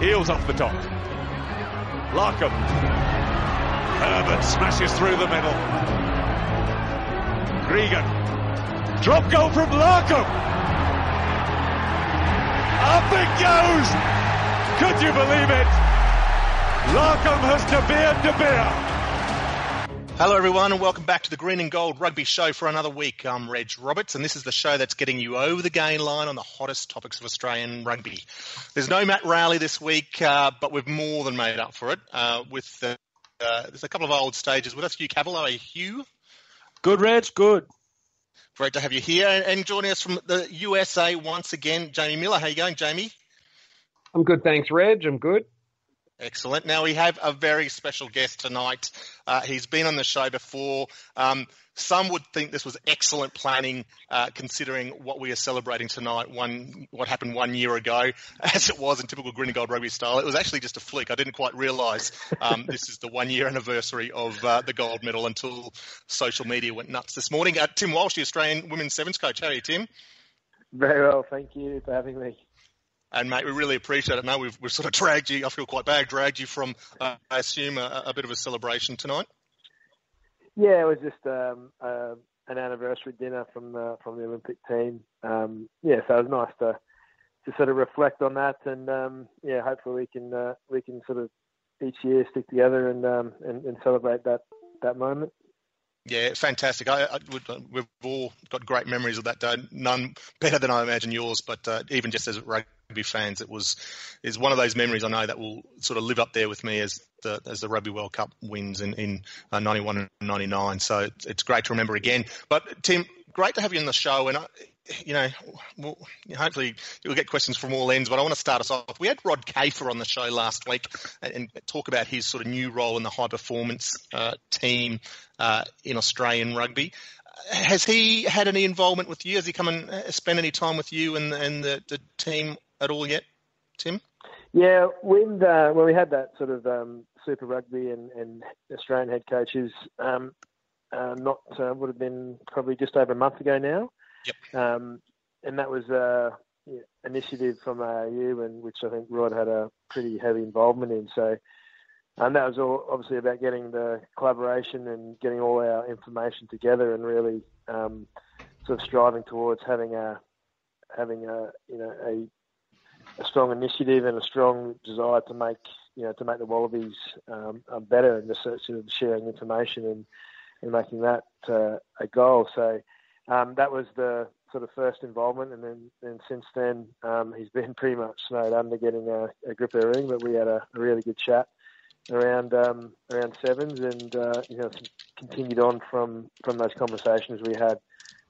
Heels off the top. Larkham. Herbert smashes through the middle. Gregan. Drop goal from Larkham. Up it goes. Could you believe it? Larkham has De Beer De Beer. Hello, everyone, and welcome back to the Green and Gold Rugby Show for another week. I'm Reg Roberts, and this is the show that's getting you over the gain line on the hottest topics of Australian rugby. There's no Matt Rowley this week, uh, but we've more than made up for it uh, with uh, there's a couple of old stages with us. Hugh Cavill, Hugh. Good, Reg. Good. Great to have you here, and joining us from the USA once again, Jamie Miller. How you going, Jamie? I'm good, thanks, Reg. I'm good. Excellent. Now we have a very special guest tonight. Uh, he's been on the show before. Um, some would think this was excellent planning, uh, considering what we are celebrating tonight. One, what happened one year ago, as it was in typical green and gold rugby style. It was actually just a flick. I didn't quite realise um, this is the one-year anniversary of uh, the gold medal until social media went nuts this morning. Uh, Tim Walsh, the Australian women's sevens coach. How are you, Tim? Very well, thank you for having me. And mate, we really appreciate it. Now we've, we've sort of dragged you. I feel quite bad. Dragged you from, uh, I assume, a, a, bit of a celebration tonight. Yeah, it was just um, uh, an anniversary dinner from the from the Olympic team. Um, yeah, so it was nice to to sort of reflect on that, and um, yeah, hopefully we can uh, we can sort of each year stick together and, um, and and celebrate that that moment. Yeah, fantastic. I, I, we've all got great memories of that day. None better than I imagine yours, but uh, even just as rugby fans, it was is one of those memories I know that will sort of live up there with me as the as the Rugby World Cup wins in in uh, 91 and 99. So it's, it's great to remember again. But Tim, great to have you on the show, and I, you know, we'll, hopefully you'll get questions from all ends, but I want to start us off. We had Rod Kafer on the show last week and, and talk about his sort of new role in the high performance uh, team uh, in Australian rugby. Has he had any involvement with you? Has he come and uh, spent any time with you and, and the, the team at all yet, Tim? Yeah, when uh, when we had that sort of um, Super Rugby and, and Australian head coaches, um, uh, not uh, would have been probably just over a month ago now. Yep. Um, and that was a yeah, initiative from ARU, and which I think Rod had a pretty heavy involvement in. So, and that was all obviously about getting the collaboration and getting all our information together, and really um, sort of striving towards having a having a you know a, a strong initiative and a strong desire to make you know to make the Wallabies um, better, and just sort of sharing information and and making that uh, a goal. So um, that was the sort of first involvement, and then and since then um, he's been pretty much snowed under getting a, a grip of everything. But we had a, a really good chat around um, around sevens, and uh, you know continued on from from those conversations we had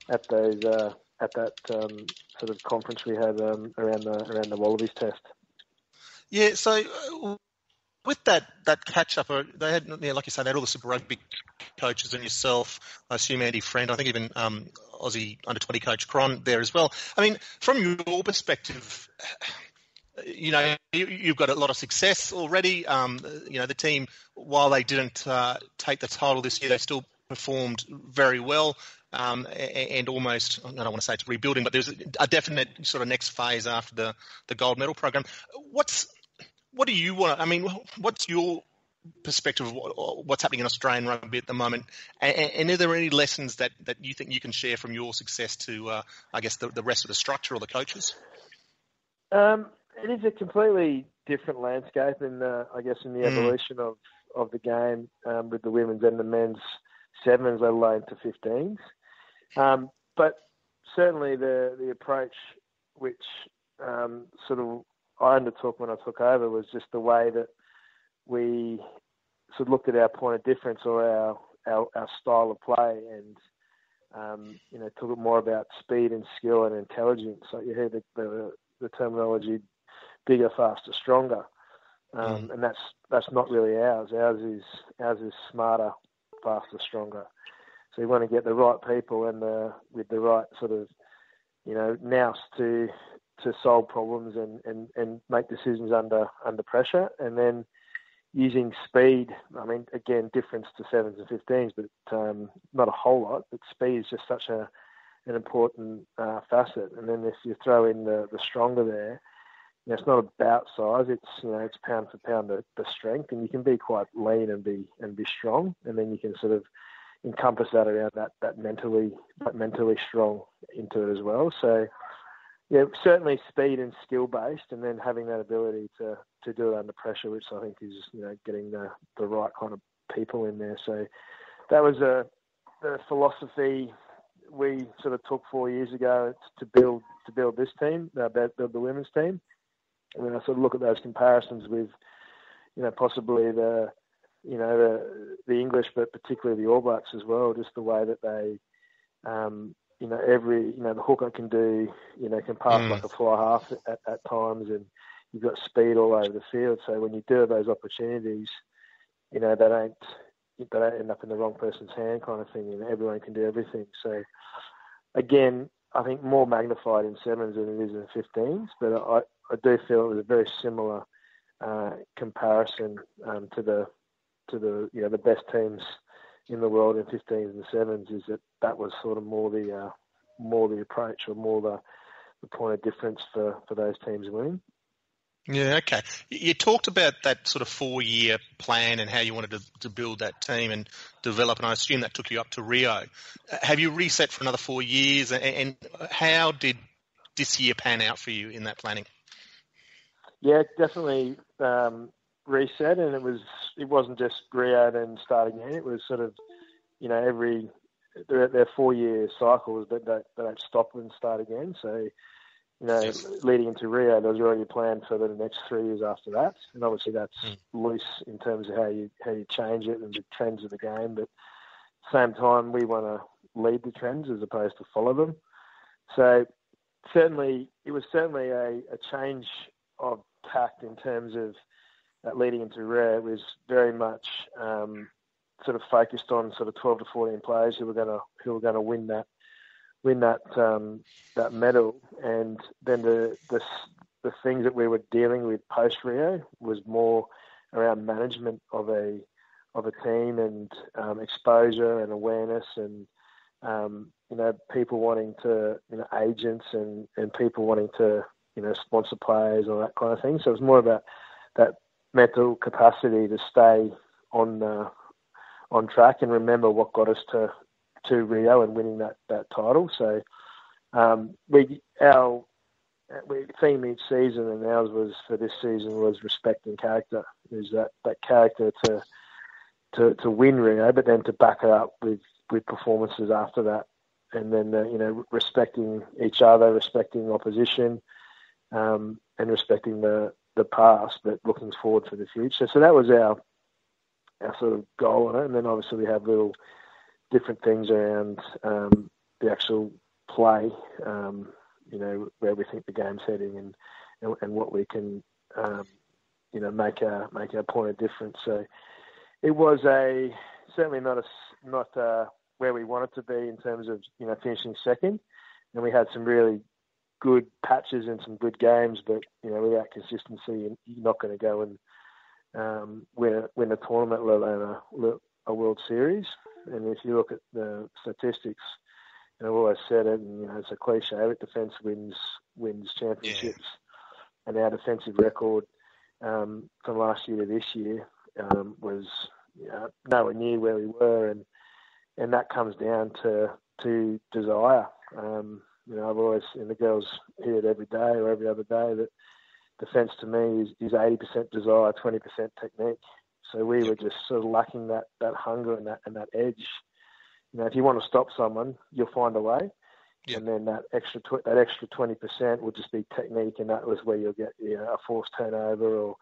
at those uh, at that um, sort of conference we had um, around the around the Wallabies test. Yeah, so with that that catch up, uh, they had, like you say, they had all the Super Rugby coaches and yourself. I assume Andy Friend. I think even um, Aussie under twenty coach Cron there as well. I mean, from your perspective, you know, you, have got a lot of success already. Um, you know, the team, while they didn't uh, take the title this year, they still performed very well. Um, and almost, I don't want to say it's rebuilding, but there's a definite sort of next phase after the, the gold medal program. What's what do you want? I mean, what's your perspective of what's happening in Australian rugby at the moment? And, are there any lessons that, that you think you can share from your success to, uh, I guess, the, the rest of the structure or the coaches? Um, it is a completely different landscape, in the, I guess, in the mm. evolution of, of the game um, with the women's and the men's sevens, let alone to 15s. Um, but certainly the the approach which um, sort of I undertook when I took over was just the way that we sort of looked at our point of difference or our our, our style of play and um, you know talk more about speed and skill and intelligence. So you hear the, the, the terminology bigger, faster, stronger, um, mm. and that's that's not really ours. Ours is ours is smarter, faster, stronger. So you want to get the right people and the with the right sort of you know nous to to solve problems and, and, and make decisions under under pressure, and then using speed. I mean, again, difference to sevens and fifteens, but um, not a whole lot. But speed is just such a an important uh, facet. And then if you throw in the, the stronger there, you know, it's not about size. It's you know it's pound for pound the, the strength, and you can be quite lean and be and be strong, and then you can sort of encompass that around that that mentally that mentally strong into it as well. So yeah, certainly speed and skill based, and then having that ability to to do it under pressure, which I think is you know getting the the right kind of people in there. So that was a the philosophy we sort of took four years ago to build to build this team, uh, build the women's team. And then I sort of look at those comparisons with, you know, possibly the, you know, the the English, but particularly the All Blacks as well. Just the way that they, um, you know, every, you know, the hooker can do, you know, can pass mm. like a fly half at, at times, and you've got speed all over the field. So when you do have those opportunities, you know, they don't they don't end up in the wrong person's hand, kind of thing. And everyone can do everything. So again, I think more magnified in sevens than it is in 15s, but I, I do feel it was a very similar uh, comparison um, to the to the you know the best teams in the world in 15s and sevens. Is that that was sort of more the uh, more the approach or more the the point of difference for, for those teams winning. Yeah, okay. You talked about that sort of four year plan and how you wanted to, to build that team and develop, and I assume that took you up to Rio. Have you reset for another four years, and, and how did this year pan out for you in that planning? Yeah, definitely um, reset, and it was it wasn't just Rio and start again. It was sort of you know every they're, they're four year cycles, but they, they don't stop and start again. So you know, yes. leading into Rio, there was already a plan for the next three years after that, and obviously that's mm. loose in terms of how you how you change it and the trends of the game. But at the same time, we want to lead the trends as opposed to follow them. So certainly, it was certainly a, a change of tact in terms of that leading into. It was very much um, sort of focused on sort of 12 to 14 players who were going to who were going to win that win that um, that medal, and then the, the the things that we were dealing with post Rio was more around management of a of a team and um, exposure and awareness and um, you know people wanting to you know agents and and people wanting to you know sponsor players or that kind of thing. So it was more about that mental capacity to stay on uh, on track and remember what got us to to Rio and winning that, that title. So um, we our we theme each season, and ours was for this season was respect and character. Is that that character to to to win Rio, but then to back it up with with performances after that, and then uh, you know respecting each other, respecting opposition, um, and respecting the the past, but looking forward for the future. So that was our our sort of goal on it, and then obviously we have little different things around um, the actual play, um, you know, where we think the game's heading and, and, and what we can, um, you know, make our, make our point of difference. So it was a, certainly not a, not a, where we wanted to be in terms of, you know, finishing second. And we had some really good patches and some good games, but, you know, without consistency, you're not going to go and, um, win a, win a tournament, let alone a, a World Series. And if you look at the statistics, know, I've always said it, and you know, it's a cliche, but defence wins wins championships. Yeah. And our defensive record um, from last year to this year um, was you know, nowhere near where we were, and and that comes down to to desire. Um, you know, I've always, and the girls hear it every day or every other day that defence to me is, is 80% desire, 20% technique. So we were just sort of lacking that, that hunger and that and that edge. You know, if you want to stop someone, you'll find a way. And then that extra tw- that extra twenty percent will just be technique, and that was where you'll get you know, a forced turnover, or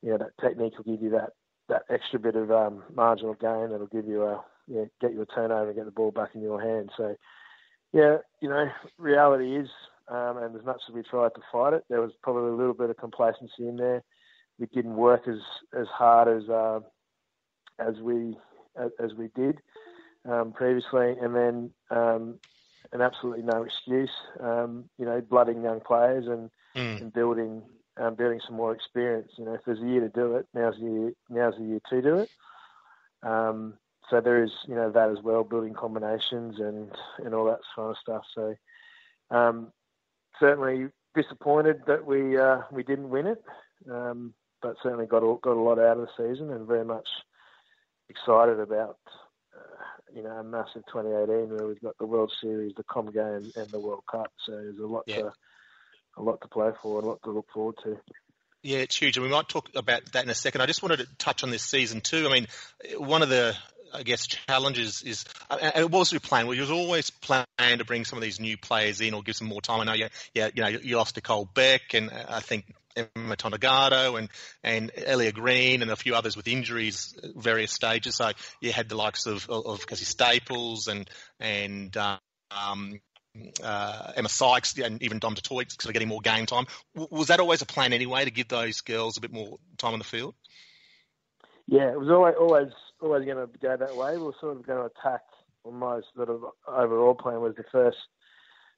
you know that technique will give you that that extra bit of um, marginal gain that'll give you a you know, get you a turnover and get the ball back in your hand. So yeah, you know, reality is, um, and as much as we tried to fight it, there was probably a little bit of complacency in there we didn't work as as hard as uh, as we as we did um, previously, and then um, and absolutely no excuse. Um, you know, blooding young players and, mm. and building um, building some more experience. You know, if there's a year to do it, now's the year, now's the year to do it. Um, so there is you know that as well, building combinations and and all that kind of stuff. So um, certainly disappointed that we uh, we didn't win it, um, but certainly got a, got a lot out of the season and very much excited about uh, you know a massive 2018 where we've got the World Series, the Com Game, and the World Cup. So there's a lot yeah. to a lot to play for, a lot to look forward to. Yeah, it's huge, and we might talk about that in a second. I just wanted to touch on this season too. I mean, one of the I guess challenges is, and what was your plan? Well, you was always plan to bring some of these new players in or give some more time. I know you, yeah, you know, you lost Nicole Beck and uh, I think Emma Tonegato and and Ellia Green and a few others with injuries at various stages. So you had the likes of of Cassie Staples and and um, uh, Emma Sykes and even Dom du Toit sort of getting more game time. Was that always a plan anyway to give those girls a bit more time on the field? Yeah, it was always always always going to go that way. We were sort of going to attack almost sort of overall plan was the first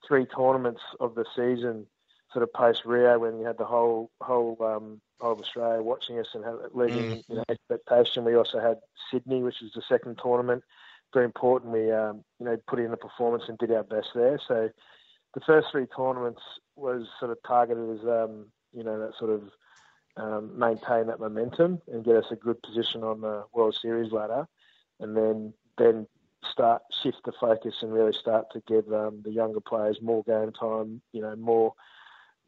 three tournaments of the season, sort of post Rio when you had the whole whole um, whole of Australia watching us and had leading mm. you know, expectation. We also had Sydney, which was the second tournament. Very important. We um, you know put in the performance and did our best there. So the first three tournaments was sort of targeted as um, you know that sort of um, maintain that momentum and get us a good position on the World Series ladder, and then then start shift the focus and really start to give um, the younger players more game time. You know, more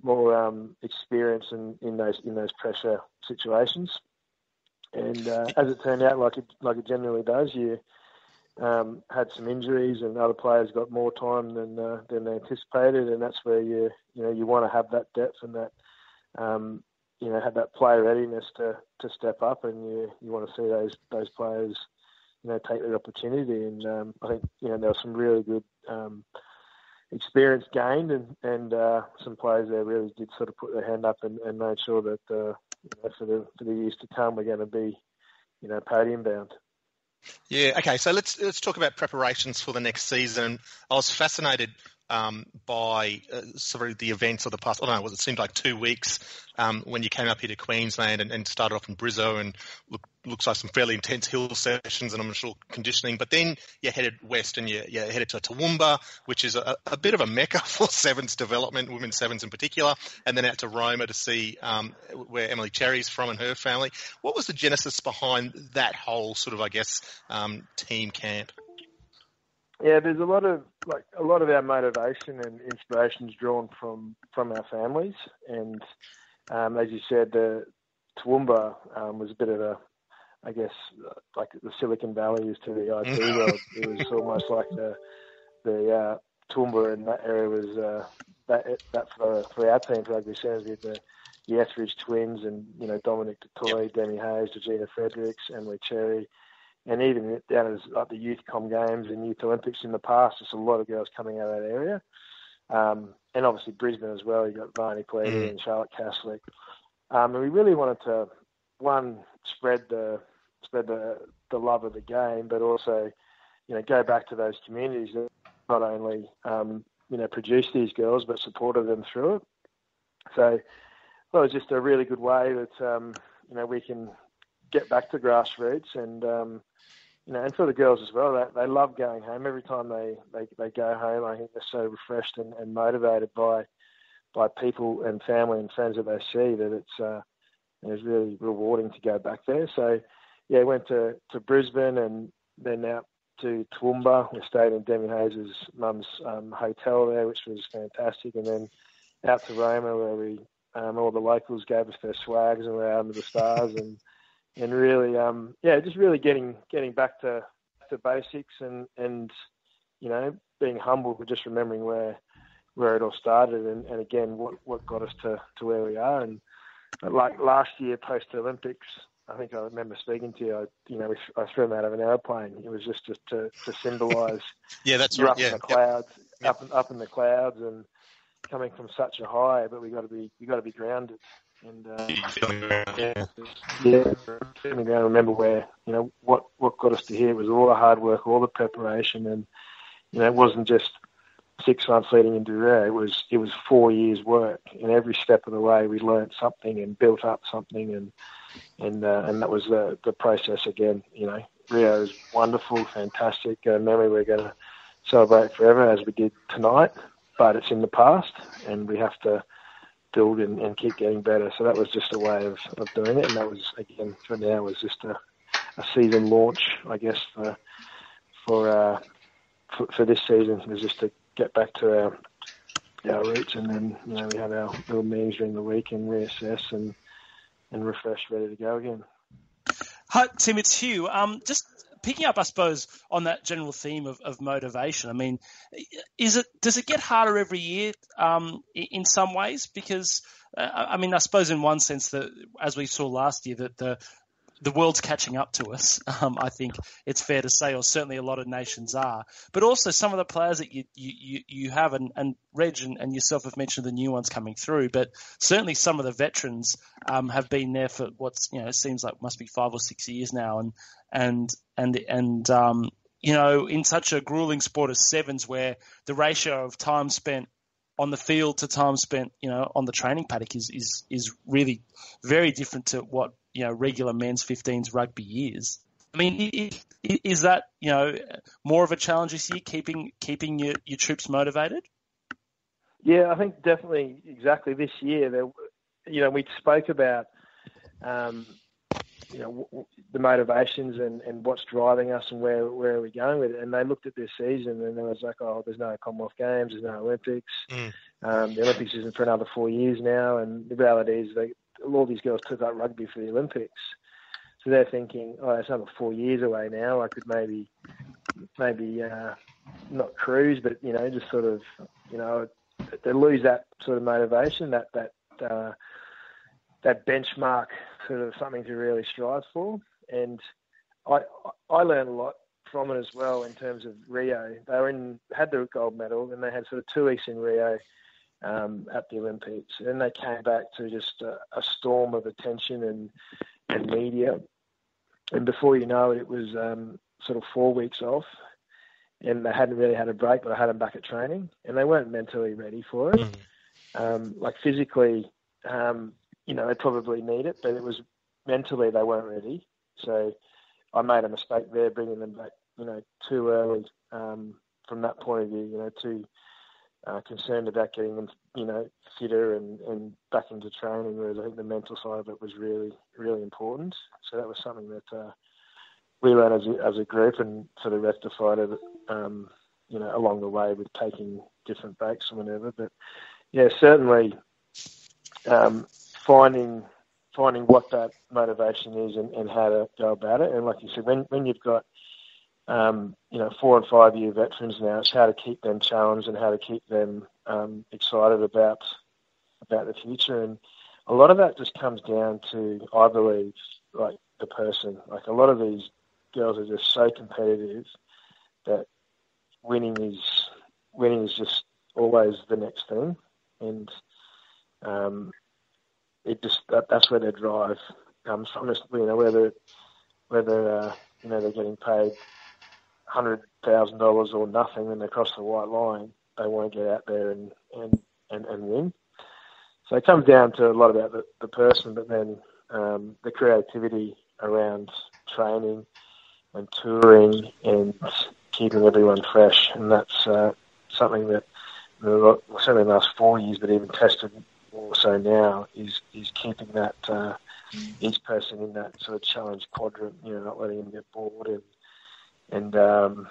more um, experience in, in those in those pressure situations. And uh, as it turned out, like it like it generally does, you um, had some injuries and other players got more time than uh, than they anticipated, and that's where you you know you want to have that depth and that um, you know have that player readiness to to step up, and you you want to see those those players you know take their opportunity. And um, I think you know there was some really good um, experience gained, and and uh, some players there really did sort of put their hand up and, and made sure that uh, you know, for the for the years to come we're going to be you know podium bound. Yeah. Okay. So let's let's talk about preparations for the next season. I was fascinated um, by uh, sort of the events of the past. I don't know. It seemed like two weeks um, when you came up here to Queensland and, and started off in Brizzo and look, looks like some fairly intense hill sessions and I'm sure conditioning. But then you headed west and you, you headed to Toowoomba, which is a, a, bit of a mecca for sevens development, women's sevens in particular, and then out to Roma to see um, where Emily Cherry's from and her family. What was the genesis behind that whole sort of, I guess, um, team camp? Yeah, there's a lot of like a lot of our motivation and inspiration is drawn from from our families, and um, as you said, the Toowoomba um, was a bit of a, I guess, like the Silicon Valley is to the IT world. It was almost like the the uh, Toowoomba in that area was uh, that that for for our team for rugby sevens with the the Etheridge twins and you know Dominic Toy, yep. Demi Hayes, Georgina Friedrichs, Emily Cherry and even down as like the youth com games and youth Olympics in the past, there's a lot of girls coming out of that area. Um, and obviously Brisbane as well. You've got Evania Pelite mm. and Charlotte Caslick. Um, and we really wanted to one spread the spread the the love of the game, but also you know go back to those communities that not only um, you know produced these girls but supported them through it. So well, it was just a really good way that um, you know we can get back to grassroots and um, you know, and for the girls as well, they, they love going home. Every time they, they, they go home, I think they're so refreshed and, and motivated by by people and family and friends that they see that it's uh, it's really rewarding to go back there. So, yeah, went to, to Brisbane and then out to Toowoomba. We stayed in Demi Hayes' mum's um, hotel there, which was fantastic, and then out to Roma where we um, all the locals gave us their swags and we were under the stars and and really, um, yeah, just really getting getting back to to basics and and you know being humble, but just remembering where where it all started and, and again what what got us to to where we are. And like last year post Olympics, I think I remember speaking to you. I, you know, I threw him out of an airplane. It was just, just to, to symbolise. yeah, that's right. Up yeah, in the clouds, yep. up up in the clouds, and coming from such a high. But we got to be we got to be grounded. And uh, yeah, yeah, certainly don't remember where you know what what got us to here was all the hard work, all the preparation, and you know it wasn't just six months leading into there. It was it was four years work, and every step of the way we learned something and built up something, and and uh, and that was the the process again. You know, Rio is wonderful, fantastic uh, memory. We're going to celebrate forever as we did tonight, but it's in the past, and we have to build and, and keep getting better. So that was just a way of, of doing it, and that was again for now was just a, a season launch, I guess, for for, uh, for for this season was just to get back to our our roots, and then you know we have our little meetings during the week and reassess and and refresh, ready to go again. Hi, Tim, it's Hugh. Um, just picking up, I suppose, on that general theme of, of motivation. I mean, is it does it get harder every year um, in some ways? Because uh, I mean, I suppose in one sense that as we saw last year, that the the world's catching up to us. Um, I think it's fair to say, or certainly a lot of nations are. But also some of the players that you you, you have, and, and Reg and, and yourself have mentioned the new ones coming through. But certainly some of the veterans um, have been there for what's you know seems like must be five or six years now, and and and and um, you know in such a grueling sport as sevens, where the ratio of time spent on the field to time spent, you know, on the training paddock is is is really very different to what you know regular men's 15s rugby is. I mean, is that you know more of a challenge this year, keeping keeping your, your troops motivated? Yeah, I think definitely exactly this year. There, you know, we spoke about um, you know the motivations and, and what's driving us and where where are we going with it. And they looked at this season and they was like, oh, there's no Commonwealth Games, there's no Olympics. Mm. Um, the Olympics isn't for another four years now. And the reality is they all these girls took up rugby for the Olympics. So they're thinking, oh, it's only four years away now. I could maybe, maybe uh, not cruise, but you know, just sort of, you know, they lose that sort of motivation, that that uh, that benchmark, sort of something to really strive for. And I I learned a lot from it as well in terms of Rio. They were in had the gold medal, and they had sort of two weeks in Rio um, at the Olympics. And they came back to just a, a, storm of attention and, and media. And before you know it, it was um, sort of four weeks off. And they hadn't really had a break, but I had them back at training. And they weren't mentally ready for it. Mm-hmm. Um, like physically, um, you know, they probably need it, but it was mentally they weren't ready. So I made a mistake there, bringing them back, you know, too early um, from that point of view. You know, too uh, concerned about getting them, you know, fitter and, and back into training. Whereas I think the mental side of it was really, really important. So that was something that uh, we learned as a, as a group and sort of rectified it, um, you know, along the way with taking different breaks or whatever. But yeah, certainly um, finding finding what that motivation is and, and how to go about it. And like you said, when when you've got um, you know, four and five year veterans now. It's how to keep them challenged and how to keep them um, excited about about the future. And a lot of that just comes down to, I believe, like the person. Like a lot of these girls are just so competitive that winning is winning is just always the next thing, and um, it just that, that's where their drive comes from. Just, you know, whether whether uh, you know they're getting paid hundred thousand dollars or nothing and they cross the white line, they want to get out there and, and, and, and win. So it comes down to a lot about the, the person, but then um, the creativity around training and touring and keeping everyone fresh. And that's uh, something that certainly in the last four years, but even tested more so now, is is keeping that uh, each person in that sort of challenge quadrant. You know, not letting them get bored and and um,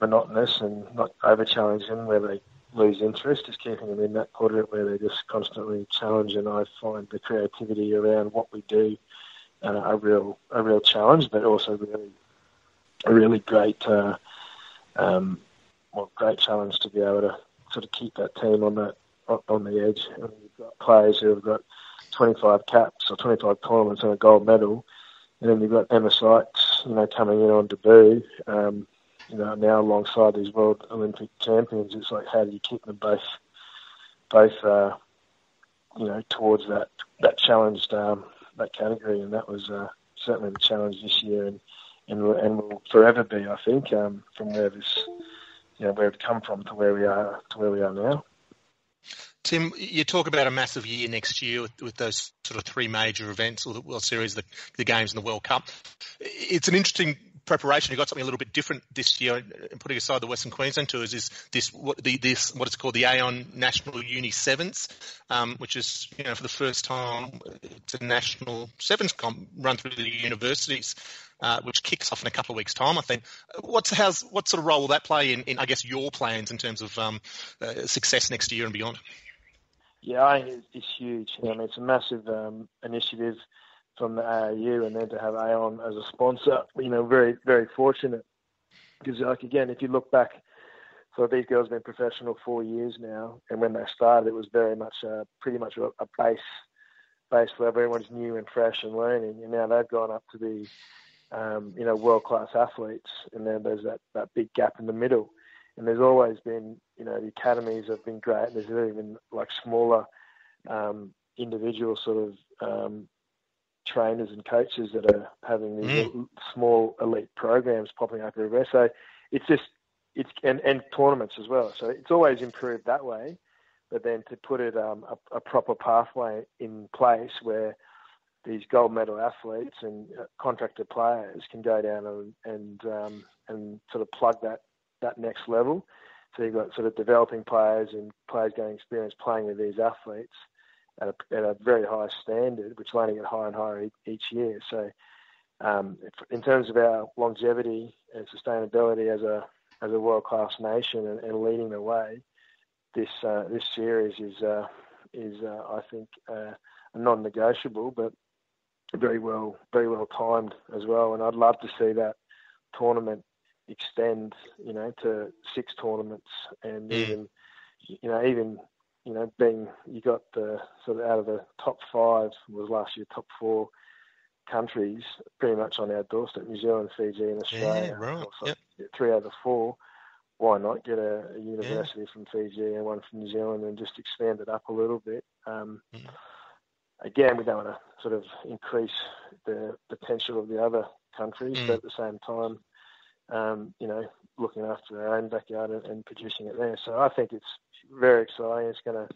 monotonous and not over challenging where they lose interest, just keeping them in that quadrant where they're just constantly challenged. And I find the creativity around what we do uh, a real a real challenge, but also really a really great uh, um, well, great challenge to be able to sort of keep that team on that on the edge. And you've got players who have got 25 caps or 25 tournaments and a gold medal, and then you've got Emma Sykes you know, coming in on debut, um, you know, now alongside these World Olympic champions, it's like how do you keep them both, both, uh, you know, towards that that challenged um, that category, and that was uh, certainly the challenge this year, and and, and will forever be, I think, um, from where this, you know, where we've come from to where we are to where we are now. Tim, you talk about a massive year next year with, with those sort of three major events, or the World Series, the, the games, and the World Cup. It's an interesting preparation, you got something a little bit different this year. Putting aside the Western Queensland tours, is this what the this what it's called the Aon National Uni Sevens, um, which is you know for the first time it's a national sevens comp run through the universities. Uh, which kicks off in a couple of weeks' time, I think. What's how's what sort of role will that play in, in I guess, your plans in terms of um, uh, success next year and beyond? Yeah, I think it's, huge. I mean, it's a massive um, initiative from the ARU, and then to have Aon as a sponsor, you know, very very fortunate. Because like again, if you look back, so these girls have been professional four years now, and when they started, it was very much a, pretty much a, a base base level. Everyone's new and fresh and learning, and now they've gone up to be, um, you know, world class athletes, and then there's that that big gap in the middle. And there's always been, you know, the academies have been great. There's even like smaller um, individual sort of um, trainers and coaches that are having these mm. small elite programs popping up everywhere. So it's just it's and, and tournaments as well. So it's always improved that way. But then to put it um, a, a, proper pathway in place where these gold medal athletes and uh, contracted players can go down and and, um, and sort of plug that that next level. So you've got sort of developing players and players getting experience playing with these athletes at a, at a very high standard, which will only get higher and higher each year. So, um, in terms of our longevity and sustainability as a as a world class nation and, and, leading the way, this uh, this series is uh, is uh, I think uh, non negotiable, but very well very well timed as well. And I'd love to see that tournament extend, you know, to six tournaments and mm. even you know even you know, being you got the sort of out of the top five was last year top four countries pretty much on our doorstep: New Zealand, Fiji, and Australia. Yeah, right. Yep. Three out of four. Why not get a, a university yeah. from Fiji and one from New Zealand and just expand it up a little bit? Um, mm. Again, we don't want to sort of increase the potential of the other countries, mm. but at the same time, um, you know, looking after their own backyard and, and, producing it there. So I think it's very exciting. It's going to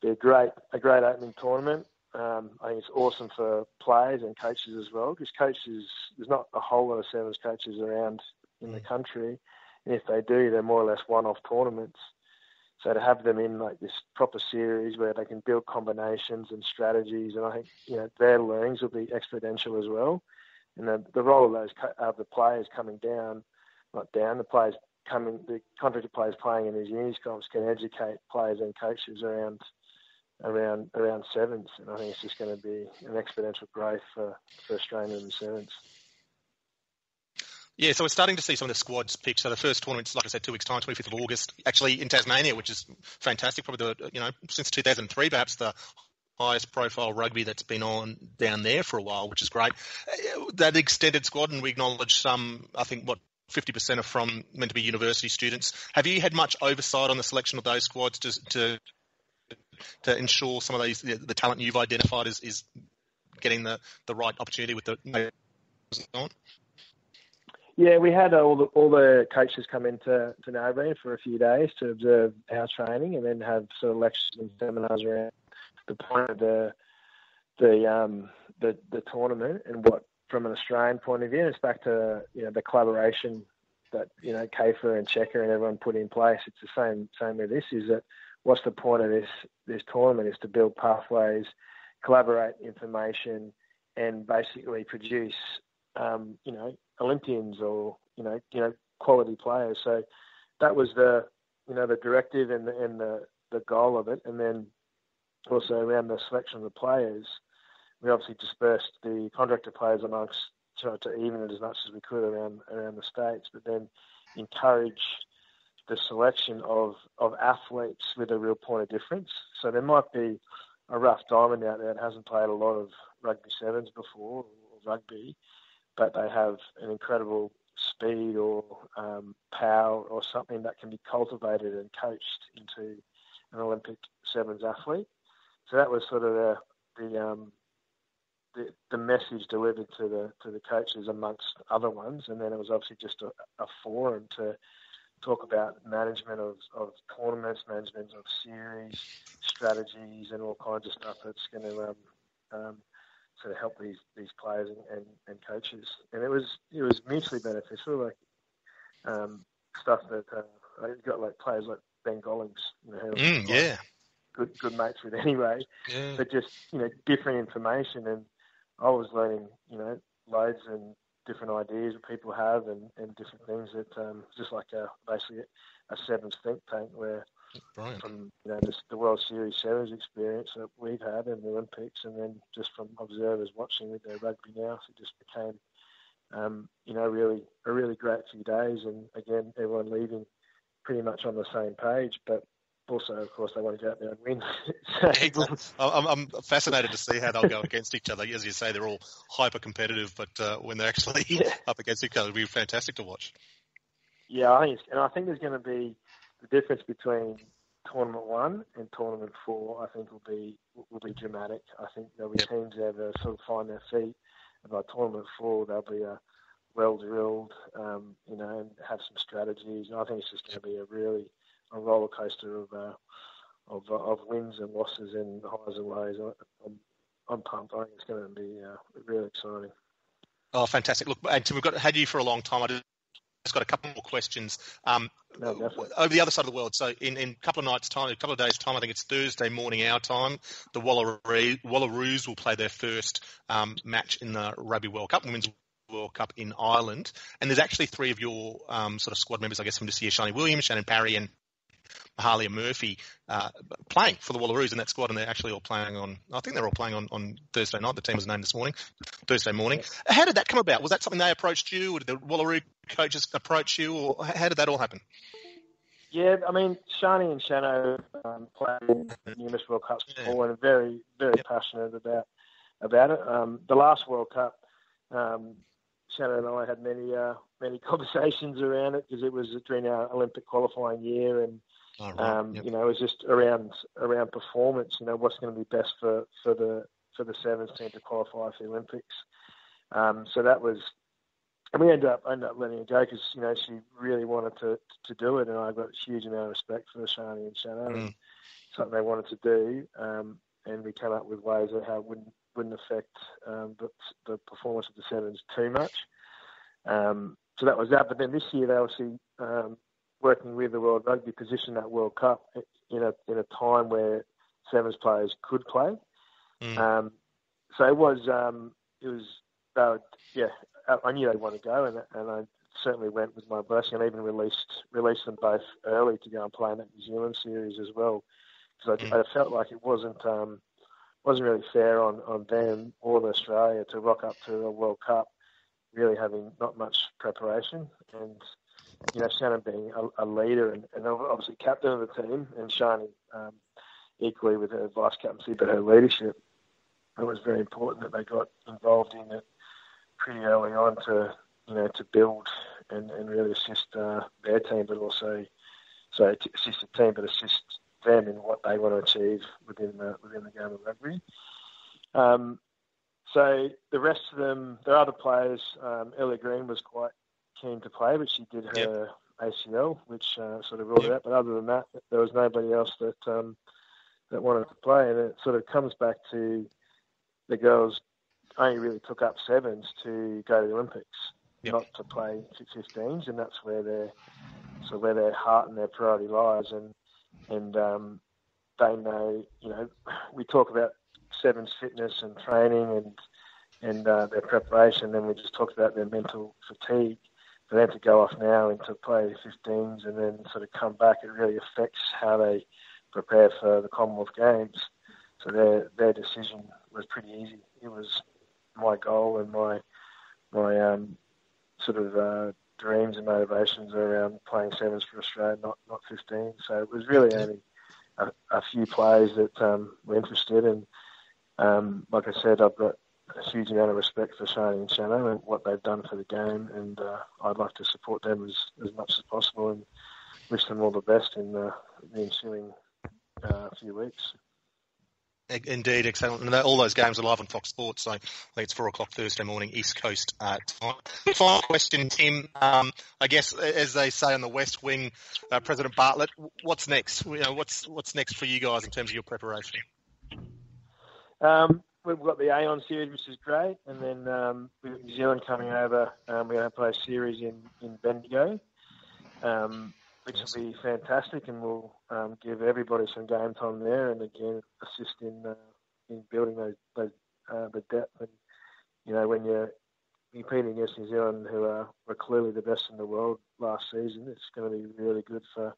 be a great a great opening tournament. Um, I think it's awesome for players and coaches as well because coaches there's not a whole lot of sevens coaches around in the mm. country, and if they do, they're more or less one-off tournaments. So to have them in like this proper series where they can build combinations and strategies, and I think you know their learnings will be exponential as well. And the, the role of those of the players coming down, not down, the players coming, the contracted players playing in these unis comps can educate players and coaches around around around sevens, and I think it's just going to be an exponential growth for, for Australia and sevens. Yeah, so we're starting to see some of the squads picked. So the first tournament's, like I said, two weeks time, 25th of August, actually in Tasmania, which is fantastic. Probably the, you know, since 2003, perhaps the highest profile rugby that's been on down there for a while, which is great. Uh, that extended squad, and we acknowledge some, I think, what 50% are from meant to be university students. Have you had much oversight on the selection of those squads to to, to ensure some of these the, talent you've identified is, is getting the, the right opportunity with the? Yeah, we had all the all the coaches come into to Narrabeen for a few days to observe our training, and then have sort of lectures and seminars around the point of the the um, the, the tournament and what from an Australian point of view. It's back to you know the collaboration that you know Kafer and Cheika and everyone put in place. It's the same same with this. Is that what's the point of this this tournament? Is to build pathways, collaborate information, and basically produce um, you know Olympians or you know you know quality players. So that was the you know the directive and the and the, the goal of it, and then also around the selection of the players we obviously dispersed the contractor players amongst to, to even it as much as we could around around the states, but then encourage the selection of of athletes with a real point of difference. So there might be a rough diamond out there that hasn't played a lot of rugby sevens before or rugby, but they have an incredible speed or um, power or something that can be cultivated and coached into an Olympic sevens athlete. So that was sort of the the um, the, the message delivered to the to the coaches amongst other ones, and then it was obviously just a, a forum to talk about management of, of tournaments, management of series, strategies, and all kinds of stuff that's going to um, um, sort of help these these players and, and, and coaches. And it was it was mutually beneficial. Like um, stuff that uh, got like players like Ben Gollings, you know, mm, yeah, good good mates with anyway. Yeah. But just you know different information, and I was learning you know loads and different ideas that people have and, and different things that um, just like a, basically a sevens think tank where Brilliant. from you know this, the World Series sevens experience that we've had in the Olympics, and then just from observers watching with their rugby now, so it just became um, you know really a really great few days, and again everyone leaving pretty much on the same page, but also, of course, they want to go out there and win. so, I'm, I'm, fascinated to see how they'll go against each other. As you say, they're all hyper competitive, but uh, when they're actually yeah. up against each other, it'll be fantastic to watch. Yeah, I think, and I think there's going to be the difference between tournament one and tournament four. I think will be will be dramatic. I think there'll be yep. teams that sort of find their feet. And by tournament four, they'll be a well drilled, um, you know, and have some strategies. And I think it's just going to be a really a roller coaster of uh, of, uh, of wins and losses and highs and lows. I'm, I'm pumped. I think it's going to be uh, really exciting. Oh, fantastic! Look, and we've got had you for a long time. I just got a couple more questions. Um, no, over the other side of the world, so in, in a couple of nights' time, a couple of days' time, I think it's Thursday morning our time, the Wallaroo, Wallaroos will play their first um, match in the Rugby World Cup, Women's World Cup in Ireland. And there's actually three of your um, sort of squad members, I guess, from this year, Sharni Williams, Shannon Parry, and Mahalia Murphy uh, playing for the Wallaroos in that squad, and they're actually all playing on. I think they're all playing on, on Thursday night. The team was named this morning, Thursday morning. How did that come about? Was that something they approached you, or did the Wallaroo coaches approach you, or how did that all happen? Yeah, I mean, Sharni and Shano um, played numerous World Cups before and are very, very yep. passionate about about it. Um, the last World Cup, um, Shannon and I had many uh, many conversations around it because it was during our Olympic qualifying year, and oh, right. um, yep. you know it was just around around performance. You know what's going to be best for, for the for the sevens team to qualify for the Olympics. Um, so that was, and we ended up ended up letting her go because you know she really wanted to to do it, and I got a huge amount of respect for Sharni and Shannon, mm. something they wanted to do. Um, and we came up with ways of how it wouldn't wouldn't affect um, the, the, performance of the sevens too much. Um, so that was that. But then this year they obviously um, working with the World Rugby positioned that World Cup in a in a time where sevens players could play. Mm. Um, so it was um, it was uh, yeah I knew they'd want to go and and I certainly went with my blessing and even released released them both early to go and play in that New Zealand series as well because I, mm. I, felt like it wasn't um, wasn't really fair on, on them or Australia to rock up to a World Cup really having not much preparation. And, you know, Shannon being a, a leader and, and, obviously captain of the team and Sharni um, equally with her vice captaincy, but her leadership, it was very important that they got involved in it pretty early on to, you know, to build and, and really assist uh, their team, but also, so to assist the team, but assist them in what they want to achieve within the within the game of rugby. Um, so the rest of them, there are other players. Um, Ellie Green was quite keen to play, but she did her yep. ACL, which uh, sort of ruled yep. it out. But other than that, there was nobody else that um, that wanted to play, and it sort of comes back to the girls only really took up sevens to go to the Olympics, yep. not to play 15s, and that's where their so where their heart and their priority lies. And and um, they know, you know, we talk about sevens fitness and training and and uh, their preparation. Then we just talked about their mental fatigue. For them to go off now into play 15s and then sort of come back, it really affects how they prepare for the Commonwealth Games. So their their decision was pretty easy. It was my goal and my my um, sort of uh, dreams and motivations around playing sevens for Australia, not not 15. So it was really only a, a few players that um, were interested, and um, like I said, I've got a huge amount of respect for Sharni and Shannon and what they've done for the game, and uh, I'd like to support them as, as much as possible and wish them all the best in the, the ensuing uh, few weeks. Indeed, excellent. And all those games are live on Fox Sports, so I think it's four o'clock Thursday morning, East Coast uh, time. Final question, Tim. Um, I guess, as they say on the West Wing, uh, President Bartlet, what's next? You know, what's what's next for you guys in terms of your preparation? Um, we've got the Aon series, which is great, and then um, New Zealand coming over, um, we're going to play a series in in Bendigo, um, which will be fantastic, and we'll um, give everybody some game time there, and again assist in uh, in building those, those uh, the depth. And you know, when you're competing against New Zealand, who are were clearly the best in the world last season, it's going to be really good for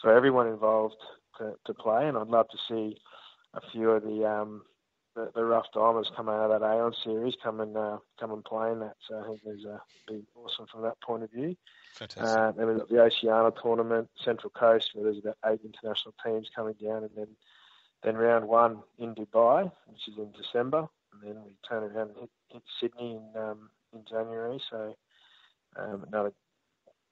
for everyone involved to, to play. And I'd love to see a few of the um, the, the rough diamonds coming out of that Aon series come and uh, come and play in that. So I think there's a be awesome from that point of view. Fantastic. Uh, then we've got the Oceania tournament, Central Coast, where there's about eight international teams coming down, and then then round one in Dubai, which is in December, and then we turn around and hit, hit Sydney in um, in January. So um, another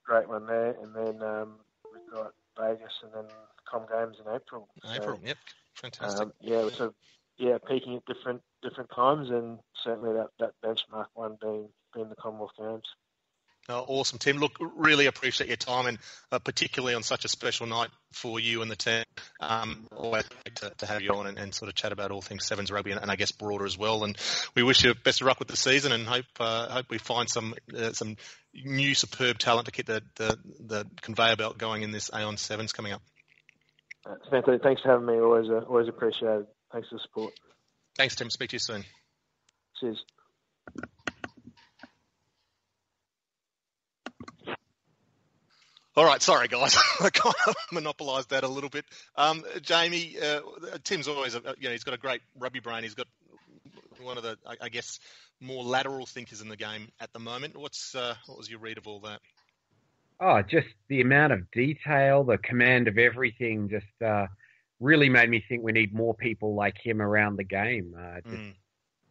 great one there, and then um, we've got Vegas, and then Com Games in April. April, so, yep, fantastic. Um, yeah, so yeah, peaking at different different times, and certainly that, that benchmark one being being the Commonwealth Games. Oh, awesome, Tim. Look, really appreciate your time, and uh, particularly on such a special night for you and the team. Um, always great to, to have you on and, and, sort of chat about all things sevens rugby, and, and, I guess broader as well. And we wish you best of luck with the season, and hope uh, hope we find some uh, some new superb talent to keep the, the, the conveyor belt going in this Aon sevens coming up. Samantha, thanks for having me. Always uh, always appreciated. Thanks for the support. Thanks, Tim. Speak to you soon. Cheers. All right, sorry guys, I kind of monopolised that a little bit. Um, Jamie, uh, Tim's always, a, you know, he's got a great rugby brain. He's got one of the, I, I guess, more lateral thinkers in the game at the moment. What's uh, what was your read of all that? Oh, just the amount of detail, the command of everything, just uh, really made me think we need more people like him around the game. Uh, just mm.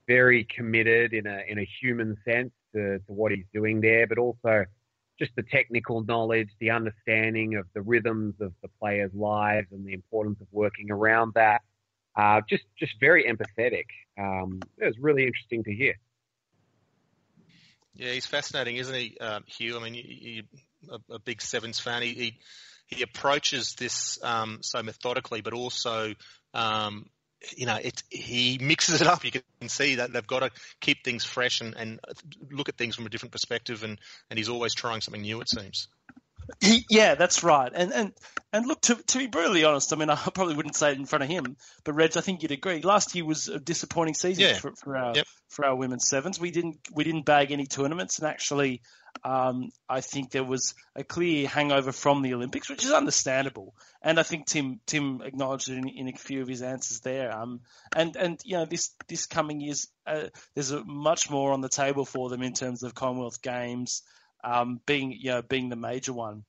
very committed in a in a human sense to, to what he's doing there, but also just the technical knowledge, the understanding of the rhythms of the players' lives and the importance of working around that. Uh, just, just very empathetic. Um, it was really interesting to hear. Yeah, he's fascinating, isn't he, um, Hugh? I mean, you, you, a, a, big Sevens fan. He he, he approaches this um, so methodically, but also um, you know, it, he mixes it up. You can see that they've got to keep things fresh and, and look at things from a different perspective, and, and he's always trying something new. It seems. He, yeah, that's right. And and and look, to to be brutally honest, I mean, I probably wouldn't say it in front of him, but Reg, I think you'd agree. Last year was a disappointing season yeah. for, for our yep. for our women's sevens. We didn't we didn't bag any tournaments, and actually, um, I think there was a clear hangover from the Olympics, which is understandable. And I think Tim Tim acknowledged it in, in a few of his answers there. Um, and and you know this this coming years, uh, there's a, much more on the table for them in terms of Commonwealth Games um, being you know being the major one.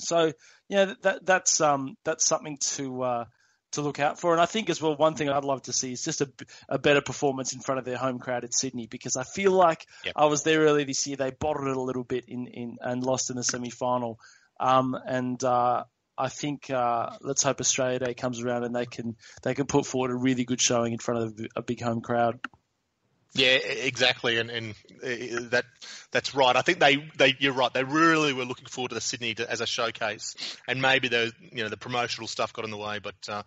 So yeah, that that's um that's something to uh, to look out for. And I think as well, one thing I'd love to see is just a, a better performance in front of their home crowd at Sydney because I feel like yep. I was there earlier this year. They bottled it a little bit in, in and lost in the semi final. Um, and uh, I think uh, let's hope Australia Day comes around and they can they can put forward a really good showing in front of a big home crowd. Yeah, exactly, and and that that's right. I think they, they you're right. They really were looking forward to the Sydney to, as a showcase, and maybe the you know the promotional stuff got in the way, but uh,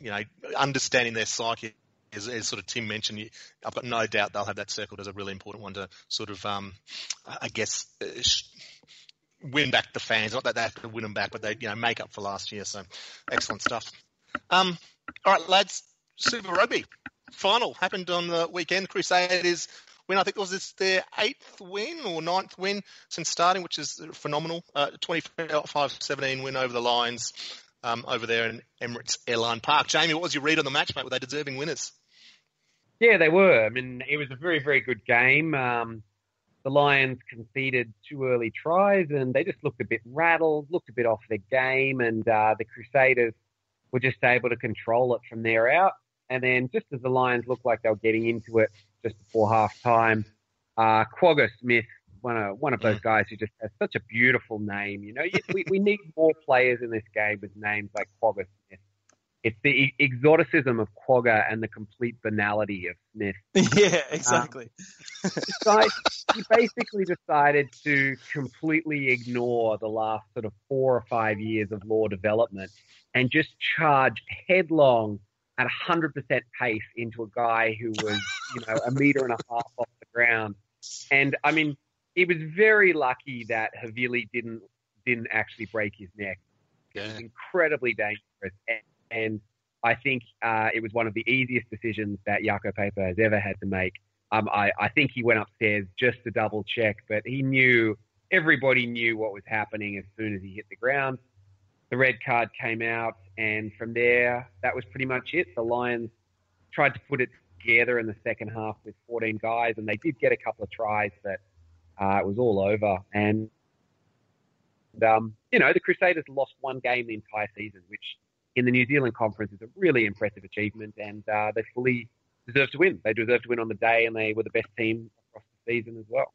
you know understanding their psyche. As, as, sort of Tim mentioned, I've got no doubt they'll have that circled as a really important one to sort of, um, I guess, uh, win back the fans. Not that they have to win them back, but they you know make up for last year. So excellent stuff. Um, all right, lads, Super Rugby final happened on the weekend. Crusaders win. I think it was this their eighth win or ninth win since starting, which is phenomenal. Uh, 25-17 win over the Lions um, over there in Emirates Airline Park. Jamie, what was your read on the match, mate? Were they deserving winners? Yeah, they were. I mean, it was a very, very good game. Um, the Lions conceded two early tries, and they just looked a bit rattled, looked a bit off their game, and uh, the Crusaders were just able to control it from there out. And then just as the Lions looked like they were getting into it just before half time, uh, Kwagga Smith, one of, one of those mm. guys who just has such a beautiful name. You know, we, we need more players in this game with names like Kwagga Smith. It's the exoticism of Kwagga and the complete banality of Smith. Yeah, exactly. Um, so he basically decided to completely ignore the last sort of four or five years of law development and just charge headlong at 100% pace into a guy who was, you know, a meter and a half off the ground. And I mean, he was very lucky that Havili didn't didn't actually break his neck. Yeah. It was incredibly dangerous, and, and I think uh, it was one of the easiest decisions that Jaco Peyper has ever had to make. Um, I, I think he went upstairs just to double check, but he knew everybody knew what was happening as soon as he hit the ground. The red card came out, and from there, that was pretty much it. The Lions tried to put it together in the second half with 14 guys, and they did get a couple of tries, but uh, it was all over. And, um, you know, the Crusaders lost one game the entire season, which in the New Zealand Conference is a really impressive achievement, and uh, they fully deserve to win. They deserve to win on the day, and they were the best team across the season as well.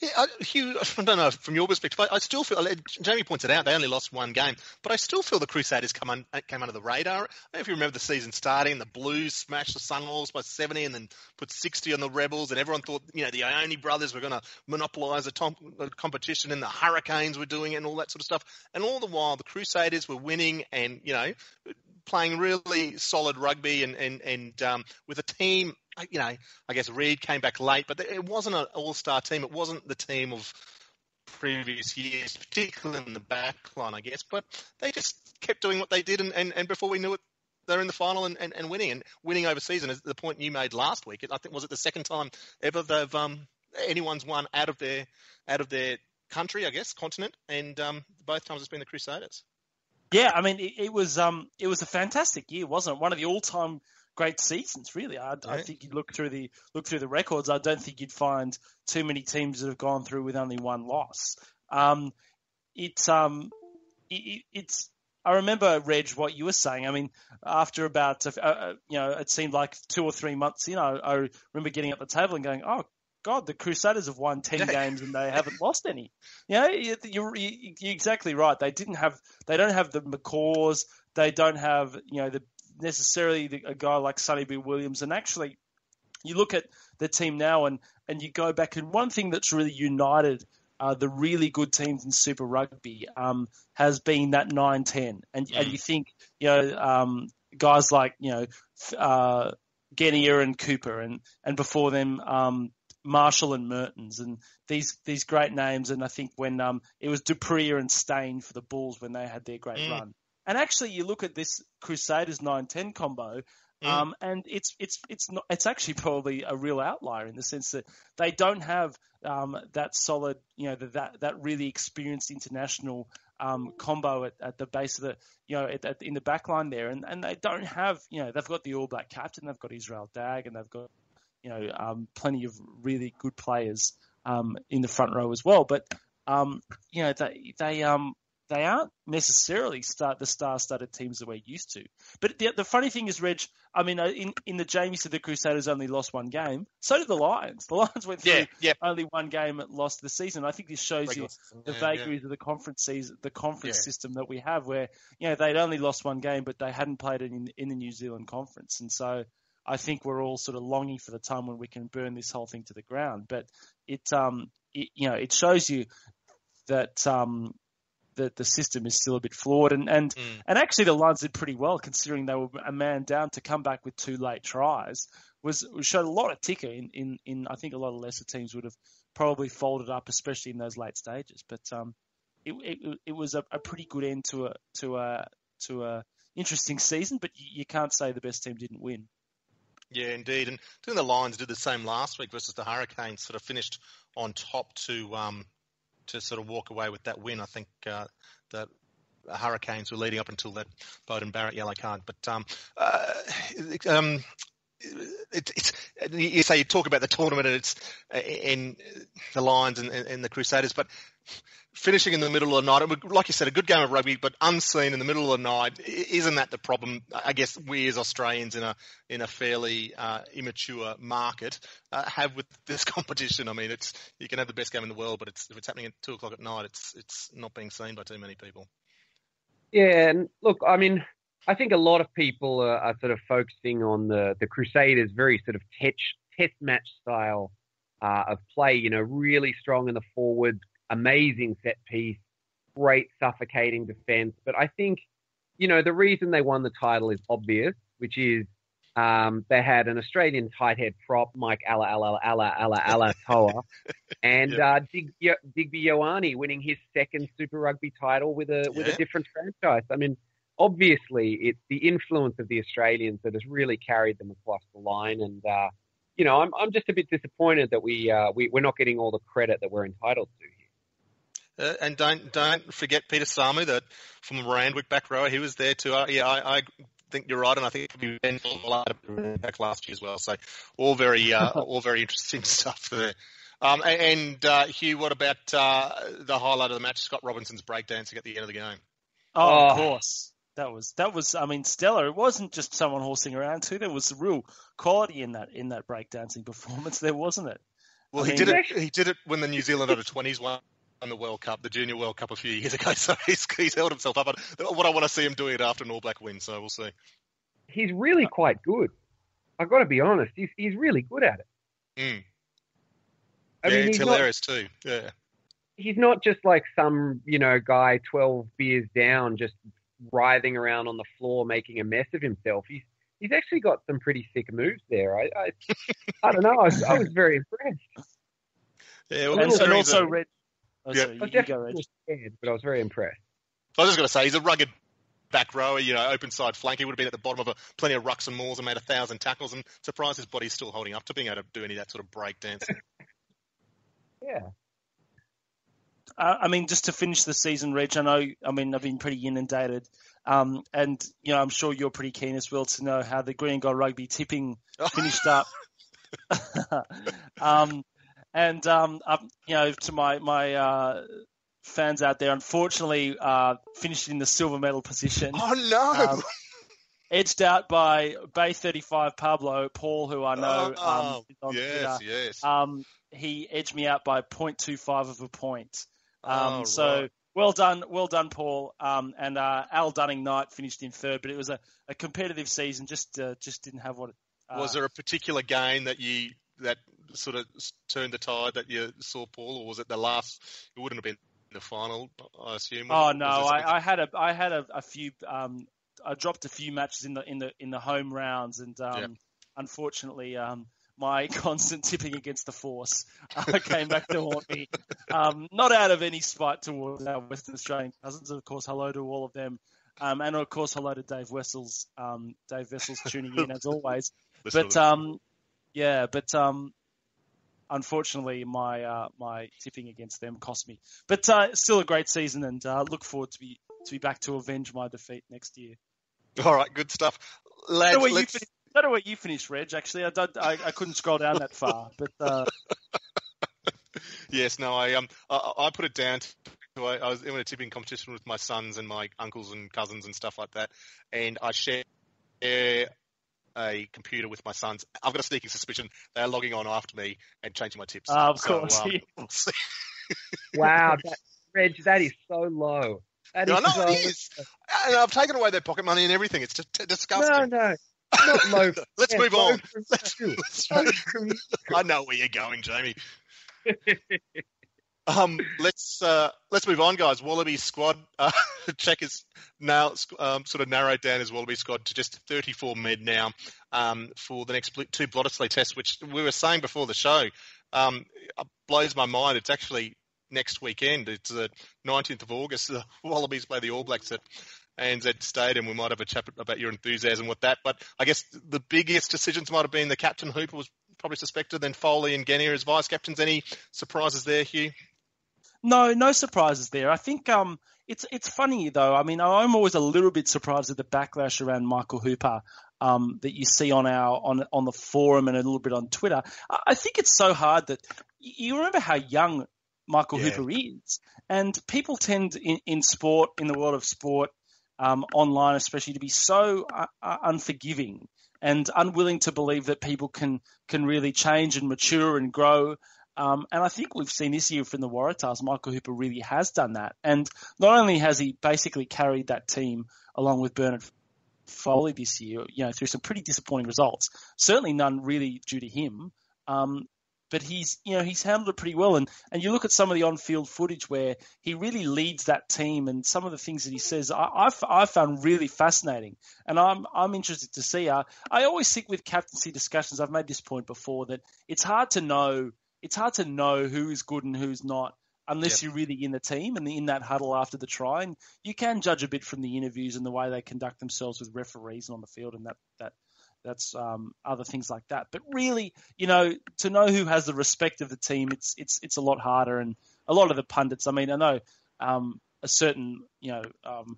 Yeah, Hugh, I don't know from your perspective. I, I, still feel Jamie pointed out they only lost one game, but I still feel the Crusaders come un, came under the radar. I if you remember the season starting, the Blues smashed the Sunwolves by 70 and then put 60 on the Rebels, and everyone thought you know the Ioane brothers were going to monopolise the, tom, the competition, and the Hurricanes were doing it, and all that sort of stuff. And all the while, the Crusaders were winning, and you know playing really solid rugby and and and um, with a team you know, I guess Read came back late, but it wasn't an all-star team. It wasn't the team of previous years, particularly in the back line, I guess. But they just kept doing what they did, and, and, and before we knew it, they're in the final and, and, and winning and winning over season. Is the point you made last week? I think was it the second time ever they've um, anyone's won out of their out of their country, I guess, continent, and um, both times it's been the Crusaders. Yeah, I mean, it, it was um, it was a fantastic year, wasn't it? One of the all-time great seasons. Really, I, I think you look through the look through the records. I don't think you'd find too many teams that have gone through with only one loss. Um, it's um, it, it's. I remember, Reg, what you were saying. I mean, after about, uh, uh, you know, it seemed like two or three months, you know, I remember getting at the table and going, oh, God, the Crusaders have won 10 games and they haven't lost any. You know, you're, you're, exactly right. They didn't have, they don't have the McCaws. They don't have, you know, the, necessarily a guy like Sonny Bill Williams. And actually, you look at the team now and, and you go back, and one thing that's really united uh, the really good teams in Super Rugby um, has been that 9 10. And, mm. and you think, you know, um, guys like, you know, uh, Genia and Cooper, and, and before them, um, Marshall and Mehrtens, and these these great names. And I think when um, it was du Preez and Steyn for the Bulls when they had their great mm. run. And actually, you look at this Crusaders 9-10 combo, mm. um, and it's it's it's not it's actually probably a real outlier in the sense that they don't have um, that solid, you know, that that really experienced international um, combo at, at, the base of the, you know, at, at, in the back line there, and and they don't have, you know, they've got the All Black captain, they've got Israel Dagg, and they've got, you know, um, plenty of really good players um, in the front row as well, but um, you know, they they um they aren't necessarily start the star-studded teams that we're used to. But the, the funny thing is, Reg, I mean, uh, in, in the Jamie said the Crusaders only lost one game. So did the Lions. The Lions went through yeah, yeah. only one game, at lost the season. I think this shows you the yeah, vagaries of the conference season, the conference system that we have, where you know they'd only lost one game, but they hadn't played it in in the New Zealand conference, and so. I think we're all sort of longing for the time when we can burn this whole thing to the ground. But it, um, it, you know, it shows you that um, the, the system is still a bit flawed. And and, mm. and actually, the Lions did pretty well considering they were a man down to come back with two late tries. Was showed a lot of ticker in, in, in I think a lot of lesser teams would have probably folded up, especially in those late stages. But um, it, it, it was a, a pretty good end to a to a to a interesting season. But you, you can't say the best team didn't win. Yeah, indeed. And I think the Lions did the same last week versus the Hurricanes. Sort of finished on top to um, to sort of walk away with that win. I think uh, the Hurricanes were leading up until that Beauden Barrett yellow card. But um, uh, um, it, it's you say you talk about the tournament and it's in the Lions and, and, the Crusaders, but finishing in the middle of the night, like you said, a good game of rugby, but unseen in the middle of the night, isn't that the problem? I guess we as Australians in a in a fairly uh, immature market uh, have with this competition. I mean, it's you can have the best game in the world, but it's if it's happening at two o'clock at night, it's it's not being seen by too many people. Yeah, and look, I mean, I think a lot of people are, are, sort of focusing on the the Crusaders' very sort of test test match style uh, of play. You know, really strong in the forwards, amazing set piece, great suffocating defense. But I think you know, the reason they won the title is obvious, which is um, they had an Australian tight head prop, Mike Alla Alla Alla Alla Alla Toa, and Yeah. uh, Dig, Digby Ioane winning his second Super Rugby title with a with Yeah. a different franchise. I mean, obviously, it's the influence of the Australians that has really carried them across the line, and uh, you know, I'm I'm just a bit disappointed that we uh, we we're not getting all the credit that we're entitled to here. Uh, and don't don't forget Peter Samu, that from the Randwick back row. He was there too. Uh, yeah, I, I think you're right, and I think we Ben Fuller back last year as well. So all very uh, all very interesting stuff there. Um, and and uh, Hugh, what about uh, the highlight of the match? Scott Robertson's breakdancing at the end of the game. Oh, of Oh. course. That was that was I mean stellar. It wasn't just someone horsing around too. There was real quality in that in that breakdancing performance. There wasn't it? Well, I he mean- did it. He did it when the New Zealand under twenties won the World Cup, the Junior World Cup a few years ago. So he's, he's held himself up. But what I want to see him doing it after an All Black win. So we'll see. He's really quite good. I've got to be honest. He's he's really good at it. Mm. I yeah, mean, it's he's not, hilarious too. Yeah. he's not just like some, you know, guy 12 beers down just writhing around on the floor making a mess of himself. He's he's actually got some pretty sick moves there. I I, I don't know. I was, I was very impressed. Yeah, well, And, and also the- Red. Oh, Yeah. sorry, I you, was you go, Reg. scared, but I was very impressed. I was just going to say he's a rugged back rower, you know, open side flank. He would have been at the bottom of a, plenty of rucks and mauls and made a thousand tackles. And surprised his body's still holding up to being able to do any of that sort of break dancing. Yeah. Uh, I mean, just to finish the season, Reg, I know, I mean, I've been pretty inundated. Um, and, you know, I'm sure you're pretty keen as well to know how the Green and Gold Rugby tipping finished up. um, and, um, um, you know, to my, my, uh, fans out there, unfortunately, uh, finished in the silver medal position. oh no! Um, edged out by Bay 35 Pablo, Paul, who I know, Oh, um, on yes, Twitter. yes. Um, he edged me out by 0.25 of a point. Um, Oh, so right. well done, well done, Paul. Um, and uh, Al Dunning Knight finished in third, but it was a, a competitive season. Just uh, just didn't have what. Uh, was there a particular game that you that sort of turned the tide that you saw, Paul, or was it the last? It wouldn't have been the final, I assume. Oh no, I, I had a I had a, a few. Um, I dropped a few matches in the in the in the home rounds, and um, Yeah. unfortunately, um, my constant tipping against the force uh, came back to haunt me. Um, not out of any spite towards our Western Australian cousins, of course. Hello to all of them, um, and of course, hello to Dave Wessels. Um, Dave Wessels tuning in as always. But um, yeah, but um, unfortunately, my uh, my tipping against them cost me. But uh, still a great season, and uh, look forward to be to be back to avenge my defeat next year. all right, good stuff, lads. don't know where you let's- finished, I don't know where you finished, Reg. Actually, I, don't, I I couldn't scroll down that far, but uh, Yes, no, I um, I, I put it down. To, I, I was in a tipping competition with my sons and my uncles and cousins and stuff like that, and I share a computer with my sons. I've got a sneaking suspicion they are logging on after me and changing my tips. Ah, of So, course, um, yeah. we'll. Wow, that, Reg, that is so low. That is I know so it is, and I've taken away their pocket money and everything. It's just No, disgusting. no, not low. Let's yeah, move low on. Let's, let's move- I know where you're going, Jamie. Um, let's uh, let's move on, guys. Wallaby squad. Uh, Cheika is now um, sort of narrowed down his Wallaby squad to just 34 men now um, for the next two Bledisloe tests, which we were saying before the show. Um, it blows my mind. It's actually next weekend. It's the 19th of August. The Wallabies play the All Blacks at ANZ Stadium. We might have a chat about your enthusiasm with that. But I guess the biggest decisions might have been the captain Hooper was probably suspected, then Foley and Genia as vice captains. Any surprises there, Hugh? no, no surprises there. I think um, it's it's funny though. I mean, I'm always a little bit surprised at the backlash around Michael Hooper um, that you see on our on on the forum and a little bit on Twitter. I, I think it's so hard that you remember how young Michael Yeah. Hooper is, and people tend in, in sport, in the world of sport, um, online especially, to be so uh, uh, unforgiving and unwilling to believe that people can can really change and mature and grow. Um, and I think we've seen this year from the Waratahs, Michael Hooper really has done that. And not only has he basically carried that team along with Bernard Foley this year, you know, through some pretty disappointing results, certainly none really due to him. Um, but he's you know he's handled it pretty well. And and you look at some of the on-field footage where he really leads that team, and some of the things that he says, I I've, I found really fascinating, and I'm I'm interested to see. I I always think with captaincy discussions, I've made this point before that it's hard to know it's hard to know who is good and who's not unless yep. you're really in the team and in that huddle after the try. And you can judge a bit from the interviews and the way they conduct themselves with referees and on the field and that that that's um, other things like that. But really, you know, to know who has the respect of the team, it's it's it's a lot harder. And a lot of the pundits, I mean, I know um, a certain, you know, um,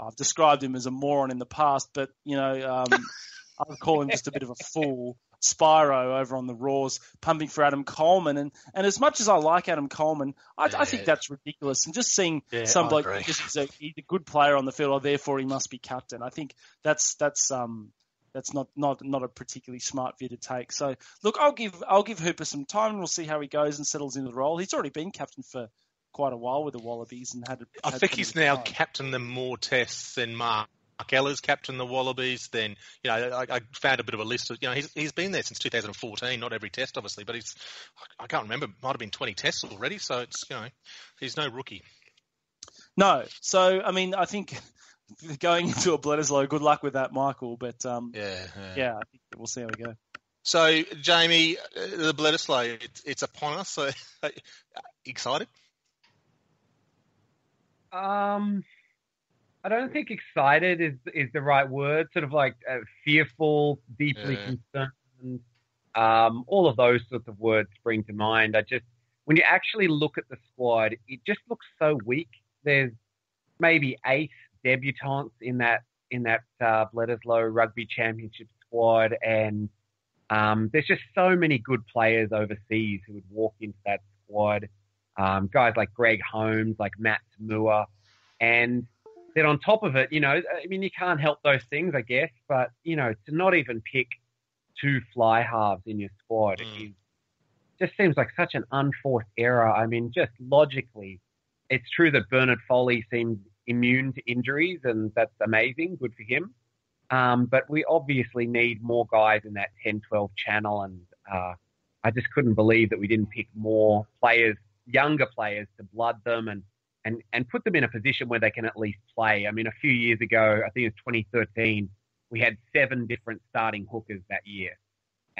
I've described him as a moron in the past, but you know, um, I would call him just a bit of a fool. Spiro over on the Raws pumping for Adam Coleman. And, and as much as I like Adam Coleman, I, yeah. I think that's ridiculous. And just seeing yeah, some bloke just he's a, he's a good player on the field, or therefore he must be captain. I think that's that's um that's not, not not a particularly smart view to take. So look, I'll give I'll give Hooper some time, and we'll see how he goes and settles into the role. He's already been captain for quite a while with the Wallabies and had. I had think he's now captained them more tests than Mark Mark Ella's captain the Wallabies. Then you know I, I, found a bit of a list of you know he's he's been there since 2014. Not every test, obviously, but he's I can't remember. Might have been 20 tests already. So it's you know he's no rookie. No, so I mean I think going into a Bledisloe, good luck with that, Michael. But um, yeah, yeah, yeah, I think we'll see how we go. So Jamie, uh, the Bledisloe, it's, it's upon us. So excited? Um, I don't think excited is is the right word. Sort of like uh, fearful, deeply yeah. concerned. Um, all of those sorts of words spring to mind. I just when you actually look at the squad, it just looks so weak. There's maybe eight debutants in that in that uh, Bledisloe Rugby Championship squad, and um, there's just so many good players overseas who would walk into that squad. Um, guys like Greg Holmes, like Matt To'omua, and then on top of it, you know, I mean, you can't help those things, I guess, but you know, to not even pick two fly halves in your squad mm. is, just seems like such an unforced error. I mean, just logically, it's true that Bernard Foley seems immune to injuries, and that's amazing, good for him. Um, but we obviously need more guys in that 10-12 channel, and uh, I just couldn't believe that we didn't pick more players, younger players, to blood them and and, and put them in a position where they can at least play. I mean, a few years ago, I think it was 2013, we had seven different starting hookers that year.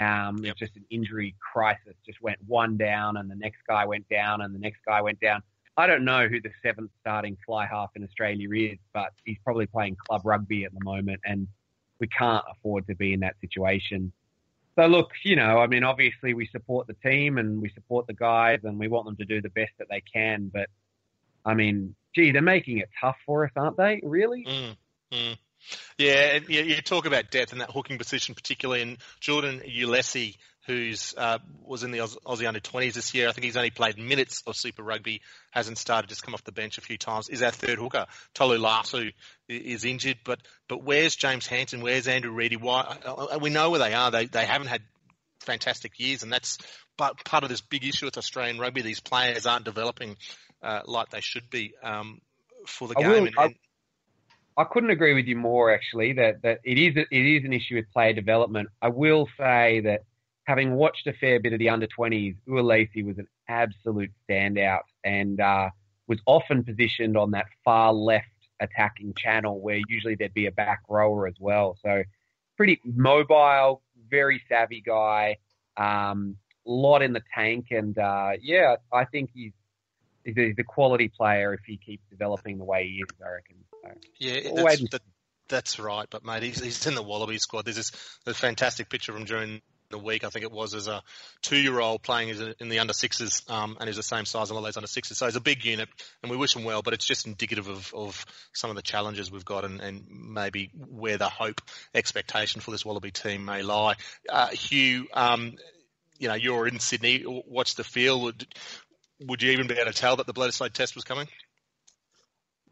Um, yep. It's just an injury crisis. Just went one down, and the next guy went down, and the next guy went down. I don't know who the seventh starting fly half in Australia is, but he's probably playing club rugby at the moment, and we can't afford to be in that situation. So look, you know, I mean, obviously we support the team and we support the guys, and we want them to do the best that they can, but I mean, gee, they're making it tough for us, aren't they? Really? Mm, mm. Yeah, you, you talk about depth in that hooking position, particularly in Jordan Uelese, who's uh, was in the Aussie under 20s this year. I think he's only played minutes of Super Rugby, hasn't started, just come off the bench a few times. Is our third hooker. Tolu Latu is injured, but but where's James Hanson? Where's Andrew Ready? Why uh, uh, we know where they are. They they haven't had fantastic years, and that's but part of this big issue with Australian rugby. These players aren't developing uh, like they should be um, for the I game. Will, and, and, I, I, couldn't agree with you more, actually. That that it is it is an issue with player development. I will say that having watched a fair bit of the under 20s, Uelese was an absolute standout and uh, was often positioned on that far left attacking channel where usually there'd be a back rower as well. So pretty mobile, very savvy guy. Um, lot in the tank, and uh, yeah, I think he's he's a, quality player if he keeps developing the way he is. I reckon. So, yeah, that's, that, that's right. But mate, he's, he's in the Wallaby squad. There's this, this fantastic picture him during the week. I think it was as a two-year-old playing in the under sixes, um, and he's the same size as all those under sixes. So he's a big unit, and we wish him well. But it's just indicative of, of some of the challenges we've got, and, and maybe where the hope, expectation for this Wallaby team may lie. Uh, Hugh, um, you know, you're in Sydney. What's the feel? would you even be able to tell that the Bledisloe test was coming?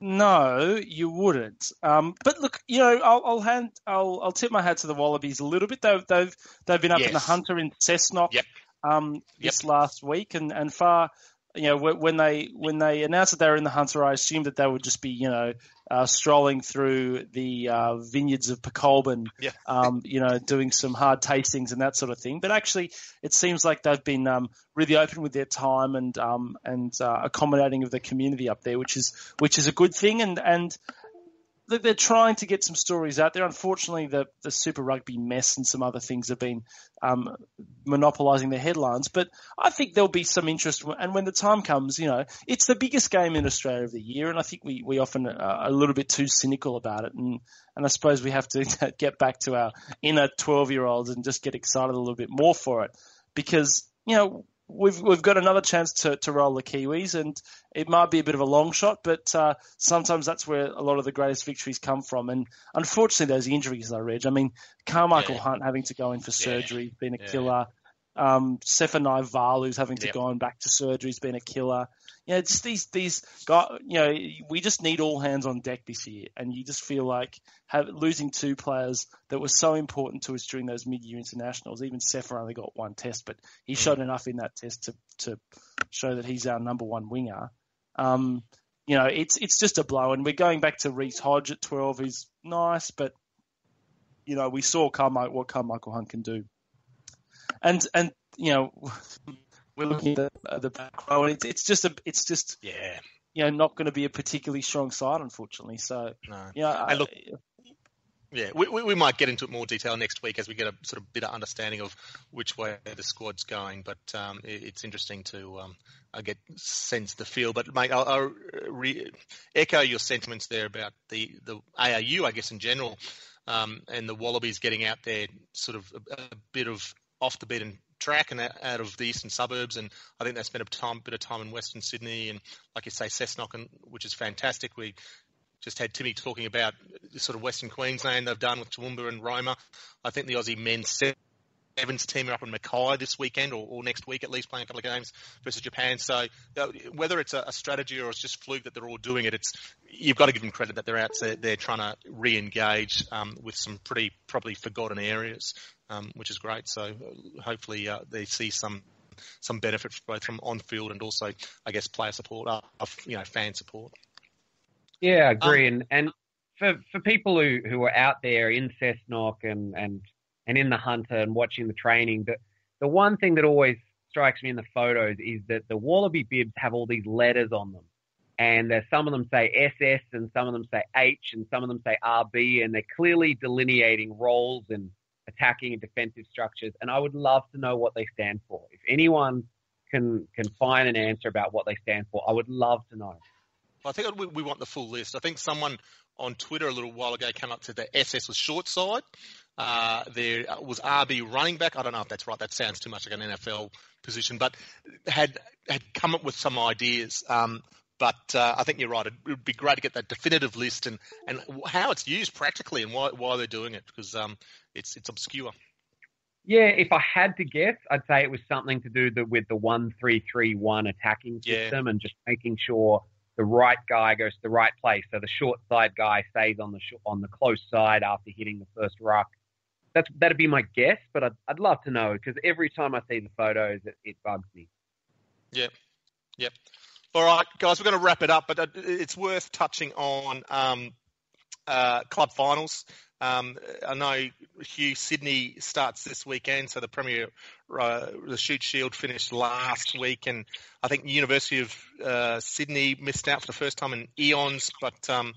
No, you wouldn't. Um, but look, you know, I'll, I'll, hand, I'll, I'll tip my hat to the Wallabies a little bit. They've, they've, they've been up yes. in the Hunter in Cessnock yep. um, this yep. last week, and and far, you know, when they when they announced that they were in the Hunter, I assumed that they would just be, you know, uh, strolling through the uh, vineyards of Pokolbin, yeah. um, you know, doing some hard tastings and that sort of thing. But actually, it seems like they've been um, really open with their time and um, and uh, accommodating of the community up there, which is which is a good thing. And and they're trying to get some stories out there. Unfortunately, the, the Super Rugby mess and some other things have been um, monopolising the headlines. But I think there'll be some interest. And when the time comes, you know, it's the biggest game in Australia of the year. And I think we, we often are a little bit too cynical about it. And, and I suppose we have to get back to our inner 12 year olds and just get excited a little bit more for it. Because, you know, we've we've got another chance to, to roll the Kiwis, and it might be a bit of a long shot, but uh, sometimes that's where a lot of the greatest victories come from. And unfortunately, those injuries, I Reg. I mean, Karmichael yeah. Hunt having to go in for surgery, yeah. been a yeah. killer. Um, Valu's having to Yep. go on back to surgery, has been a killer. You know, just these these guys. You know, we just need all hands on deck this year, and you just feel like have, losing two players that were so important to us during those mid-year internationals. Even Sefa only got one test, but he Mm. showed enough in that test to to show that he's our number one winger. Um, you know, it's it's just a blow, and we're going back to Reece Hodge at 12, who's nice, but you know, we saw Karmichael, what Karmichael Hunt can do, and and you know, we're looking at the, the back row, and it's it's just a it's just Yeah. you know not going to be a particularly strong side, unfortunately. So No. you know, I, look- Yeah, we, we, we might get into it more detail next week as we get a sort of better understanding of which way the squad's going. But um, it, it's interesting to um, I get sense the feel. But mate, I'll, I'll re- echo your sentiments there about the the ARU, I guess in general, um, and the Wallabies getting out there, sort of a, a bit of off the beaten track and out of the eastern suburbs. And I think they spent a time, bit of time in Western Sydney and, like you say, Cessnock, and, which is fantastic. We just had Timmy talking about sort of Western Queensland they've done with Toowoomba and Roma. I think the Aussie men men's sevens team are up in Mackay this weekend or, or next week at least playing a couple of games versus Japan. So uh, whether it's a, a strategy or it's just fluke that they're all doing it, it's you've got to give them credit that they're out there, they're trying to re-engage um, with some pretty probably forgotten areas, um, which is great. So hopefully uh, they see some some benefit both from on-field and also, I guess, player support, uh, you know, fan support. Yeah, I agree. and and for for people who, who are out there in Cessnock and, and and in the Hunter and watching the training, the the one thing that always strikes me in the photos is that the Wallaby bibs have all these letters on them. And uh, some of them say SS and some of them say H and some of them say RB and they're clearly delineating roles and attacking and defensive structures. And I would love to know what they stand for. If anyone can can find an answer about what they stand for, I would love to know. I think we, we want the full list. I think someone on Twitter a little while ago came up to the SS was short side. Uh, there was RB running back. I don't know if that's right. That sounds too much like an NFL position, but had had come up with some ideas. Um, but uh, I think you're right. It would be great to get that definitive list and, and how it's used practically and why, why they're doing it because um, it's it's obscure. Yeah, if I had to guess, I'd say it was something to do the, with the one three three one attacking Yeah. system and just making sure the right guy goes to the right place. So the short side guy stays on the sh- on the close side after hitting the first ruck. That's that'd be my guess, but I'd, I'd love to know because every time I see the photos, it, it bugs me. Yep. Yep. All right, guys, we're going to wrap it up, but uh, it's worth touching on um, uh, club finals. Um, I know Hugh Sydney starts this weekend, so the Premier, uh, the Shute Shield finished last week, and I think University of uh, Sydney missed out for the first time in eons. But um,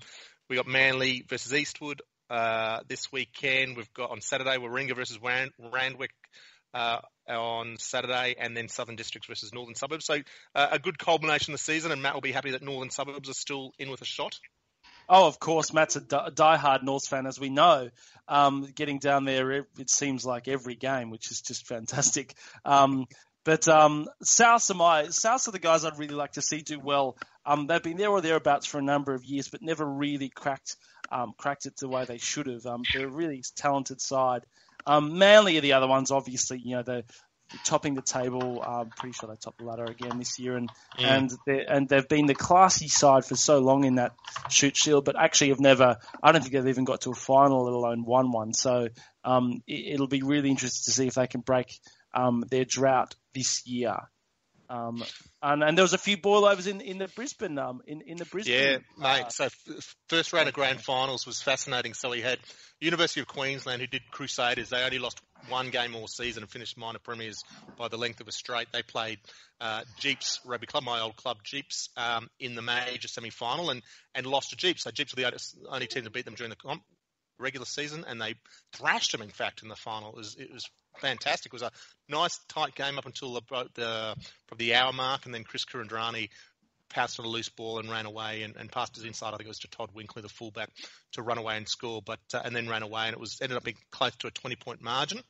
we got Manly versus Eastwood uh, this weekend. We've got on Saturday Warringah versus Rand- Randwick uh, on Saturday, and then Southern Districts versus Northern Suburbs. So uh, a good culmination of the season, and Matt will be happy that Northern Suburbs are still in with a shot. Oh, of course, Matt's a di- diehard North fan, as we know. Um, getting down there, it, it seems like every game, which is just fantastic. Um, but um, South are my South are the guys I'd really like to see do well. Um, they've been there or thereabouts for a number of years, but never really cracked um, cracked it the way they should have. Um, they're a really talented side. Um, Manly are the other ones, obviously. You know, they're topping the table. I'm pretty sure they topped the ladder again this year, and Mm. and they and they've been the classy side for so long in that Shute Shield, but actually have never. I don't think they've even got to a final, let alone won one. So um, it, it'll be really interesting to see if they can break um, their drought this year. Um, and, and there was a few boilovers in, in the Brisbane um, in, in the Brisbane. Yeah, mate. uh, so f- first round of grand finals was fascinating. So we had University of Queensland who did Crusaders. They only lost one game all season and finished minor premiers by the length of a straight. They played uh, Jeeps Rugby Club, my old club Jeeps, um, in the major semi final and, and lost to Jeeps. So Jeeps were the only team to beat them during the comp, regular season, and they thrashed them. In fact, in the final, it was, it was fantastic. It was a nice tight game up until the, the the hour mark, and then Chris Kuridrani pounced on a loose ball and ran away and, and passed his inside. I think it was to Todd Winkley, the fullback, to run away and score, but uh, and then ran away, and it was ended up being close to a 20 point margin.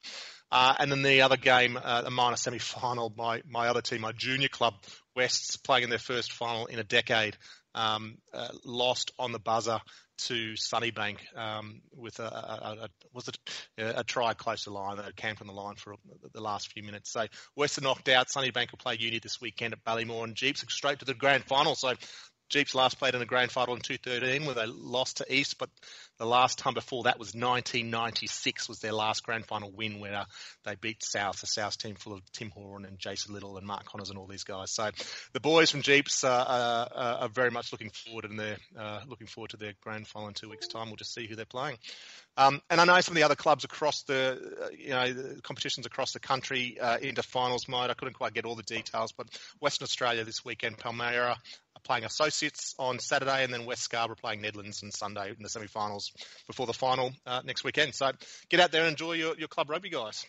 Uh, and then the other game, uh, the minor semi final, my my other team, my junior club, Wests, playing in their first final in a decade, um, uh, lost on the buzzer to Sunnybank um, with a, a, a, was it a, try close to line that camped on the line for the last few minutes. So Western knocked out. Sunnybank will play Uni this weekend at Ballymore, and Jeeps straight to the grand final. So Jeeps last played in the grand final in 2013 where they lost to East, but the last time before that was 1996 was their last grand final win where uh, they beat South, a South team full of Tim Horan and Jason Little and Mark Connors and all these guys. So the boys from Jeeps uh, uh, are very much looking forward and they're uh, looking forward to their grand final in two weeks' time. We'll just see who they're playing. Um, and I know some of the other clubs across the, you know, the competitions across the country uh, into finals mode. I couldn't quite get all the details, but Western Australia this weekend, Palmyra are playing Associates on Saturday, and then West Scarborough playing Nedlands on Sunday in the semi-finals before the final uh, next weekend. So get out there and enjoy your, your club rugby, guys.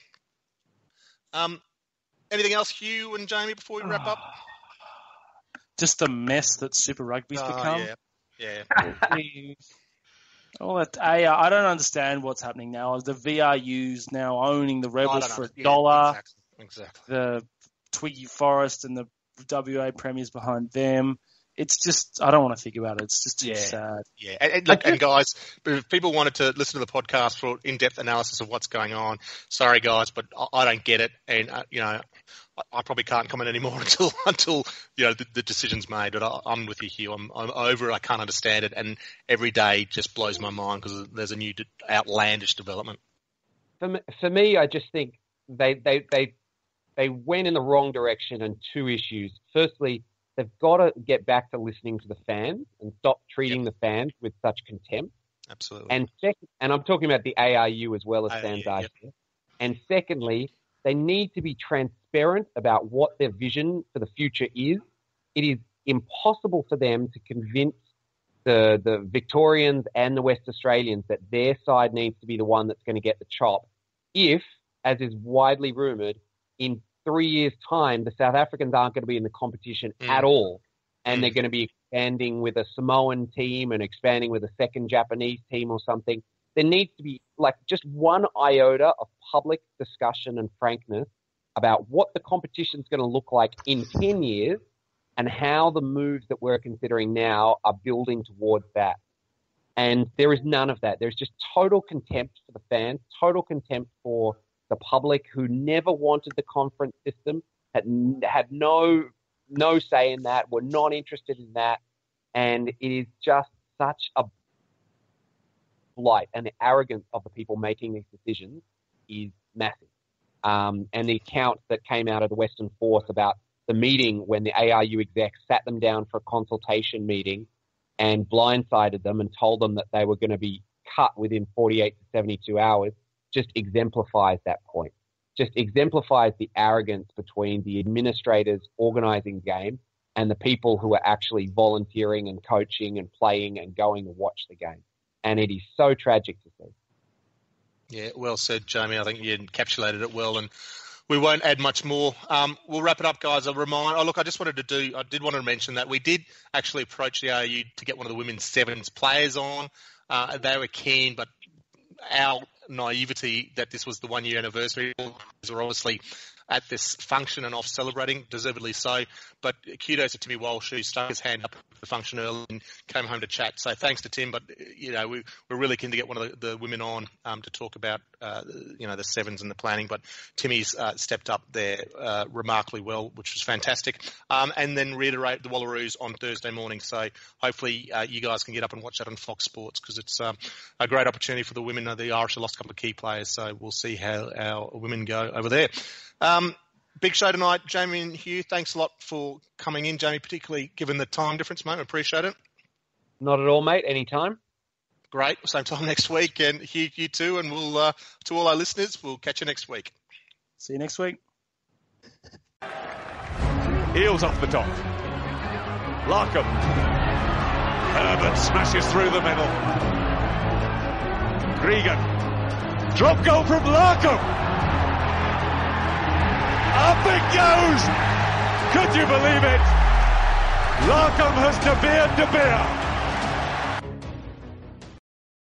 Um, anything else, Hugh and Jamie, before we wrap up? Just a mess that Super Rugby's Oh, become. yeah, yeah. I all that I, I don't understand what's happening now. The VRU's now owning the Rebels for a Yeah, dollar. Exactly. exactly. The Twiggy Forrest and the WA premiers behind them. It's just I don't want to think about it. It's just too Yeah. sad. Yeah, and, and look, and guys, if people wanted to listen to the podcast for in-depth analysis of what's going on, sorry guys, but I, I don't get it, and uh, you know, I, I probably can't comment anymore until until you know the, the decision's made. But I, I'm with you, Hugh. I'm, I'm over it. I can't understand it, and every day just blows my mind because there's a new d- outlandish development. for me, for me, I just think they they they they went in the wrong direction on two issues. Firstly, they've got to get back to listening to the fans and stop treating the fans with such contempt. Absolutely. And second, and I'm talking about the ARU as well as SANZAAR. yep. And secondly, they need to be transparent about what their vision for the future is. It is impossible for them to convince the the Victorians and the West Australians that their side needs to be the one that's going to get the chop. If, as is widely rumoured, in three years' time the South Africans aren't going to be in the competition Mm. at all, and Mm. they're going to be expanding with a Samoan team and expanding with a second Japanese team or something. There needs to be like just one iota of public discussion and frankness about what the competition's going to look like in 10 years and how the moves that we're considering now are building towards that. And there is none of that. There's just total contempt for the fans, total contempt for the public who never wanted the conference system, had, had no, no say in that, were not interested in that. And it is just such a blight and the arrogance of the people making these decisions is massive. Um, and the accounts that came out of the Western Force about the meeting when the ARU execs sat them down for a consultation meeting and blindsided them and told them that they were going to be cut within 48 to 72 hours just exemplifies that point. Just exemplifies the arrogance between the administrators organizing game and the people who are actually volunteering and coaching and playing and going to watch the game. And it is so tragic to see. Yeah, well said, Jamie. I think you encapsulated it well, and we won't add much more. Um, we'll wrap it up, guys. A remind. Oh, look, I just wanted to do. I did want to mention that we did actually approach the AU to get one of the women's sevens players on. Uh, they were keen, but our naivety that this was the one year anniversary were obviously at this function and off celebrating, deservedly so. But kudos to Timmy Walsh, who stuck his hand up the function early and came home to chat. So thanks to Tim. But you know, we, we're really keen to get one of the, the women on um, to talk about uh, you know the sevens and the planning. But Timmy's uh, stepped up there uh, remarkably well, which was fantastic. Um, and then reiterate the Wallaroos on Thursday morning. So hopefully uh, you guys can get up and watch that on Fox Sports because it's um, a great opportunity for the women. The Irish have lost a couple of key players, so we'll see how our women go over there. Um, big show tonight. Jamie and Hugh, thanks a lot for coming in, Jamie, particularly given the time difference, mate. Appreciate it. Not at all, mate. Anytime. Great. Same time next week. And Hugh, you too. And we'll, uh, to all our listeners, we'll catch you next week. See you next week. Eales off the top. Larkham. Herbert smashes through the middle. Gregan. Drop goal from Larkham. Up it goes. Could you believe it? Larkham has De Beer De Beer.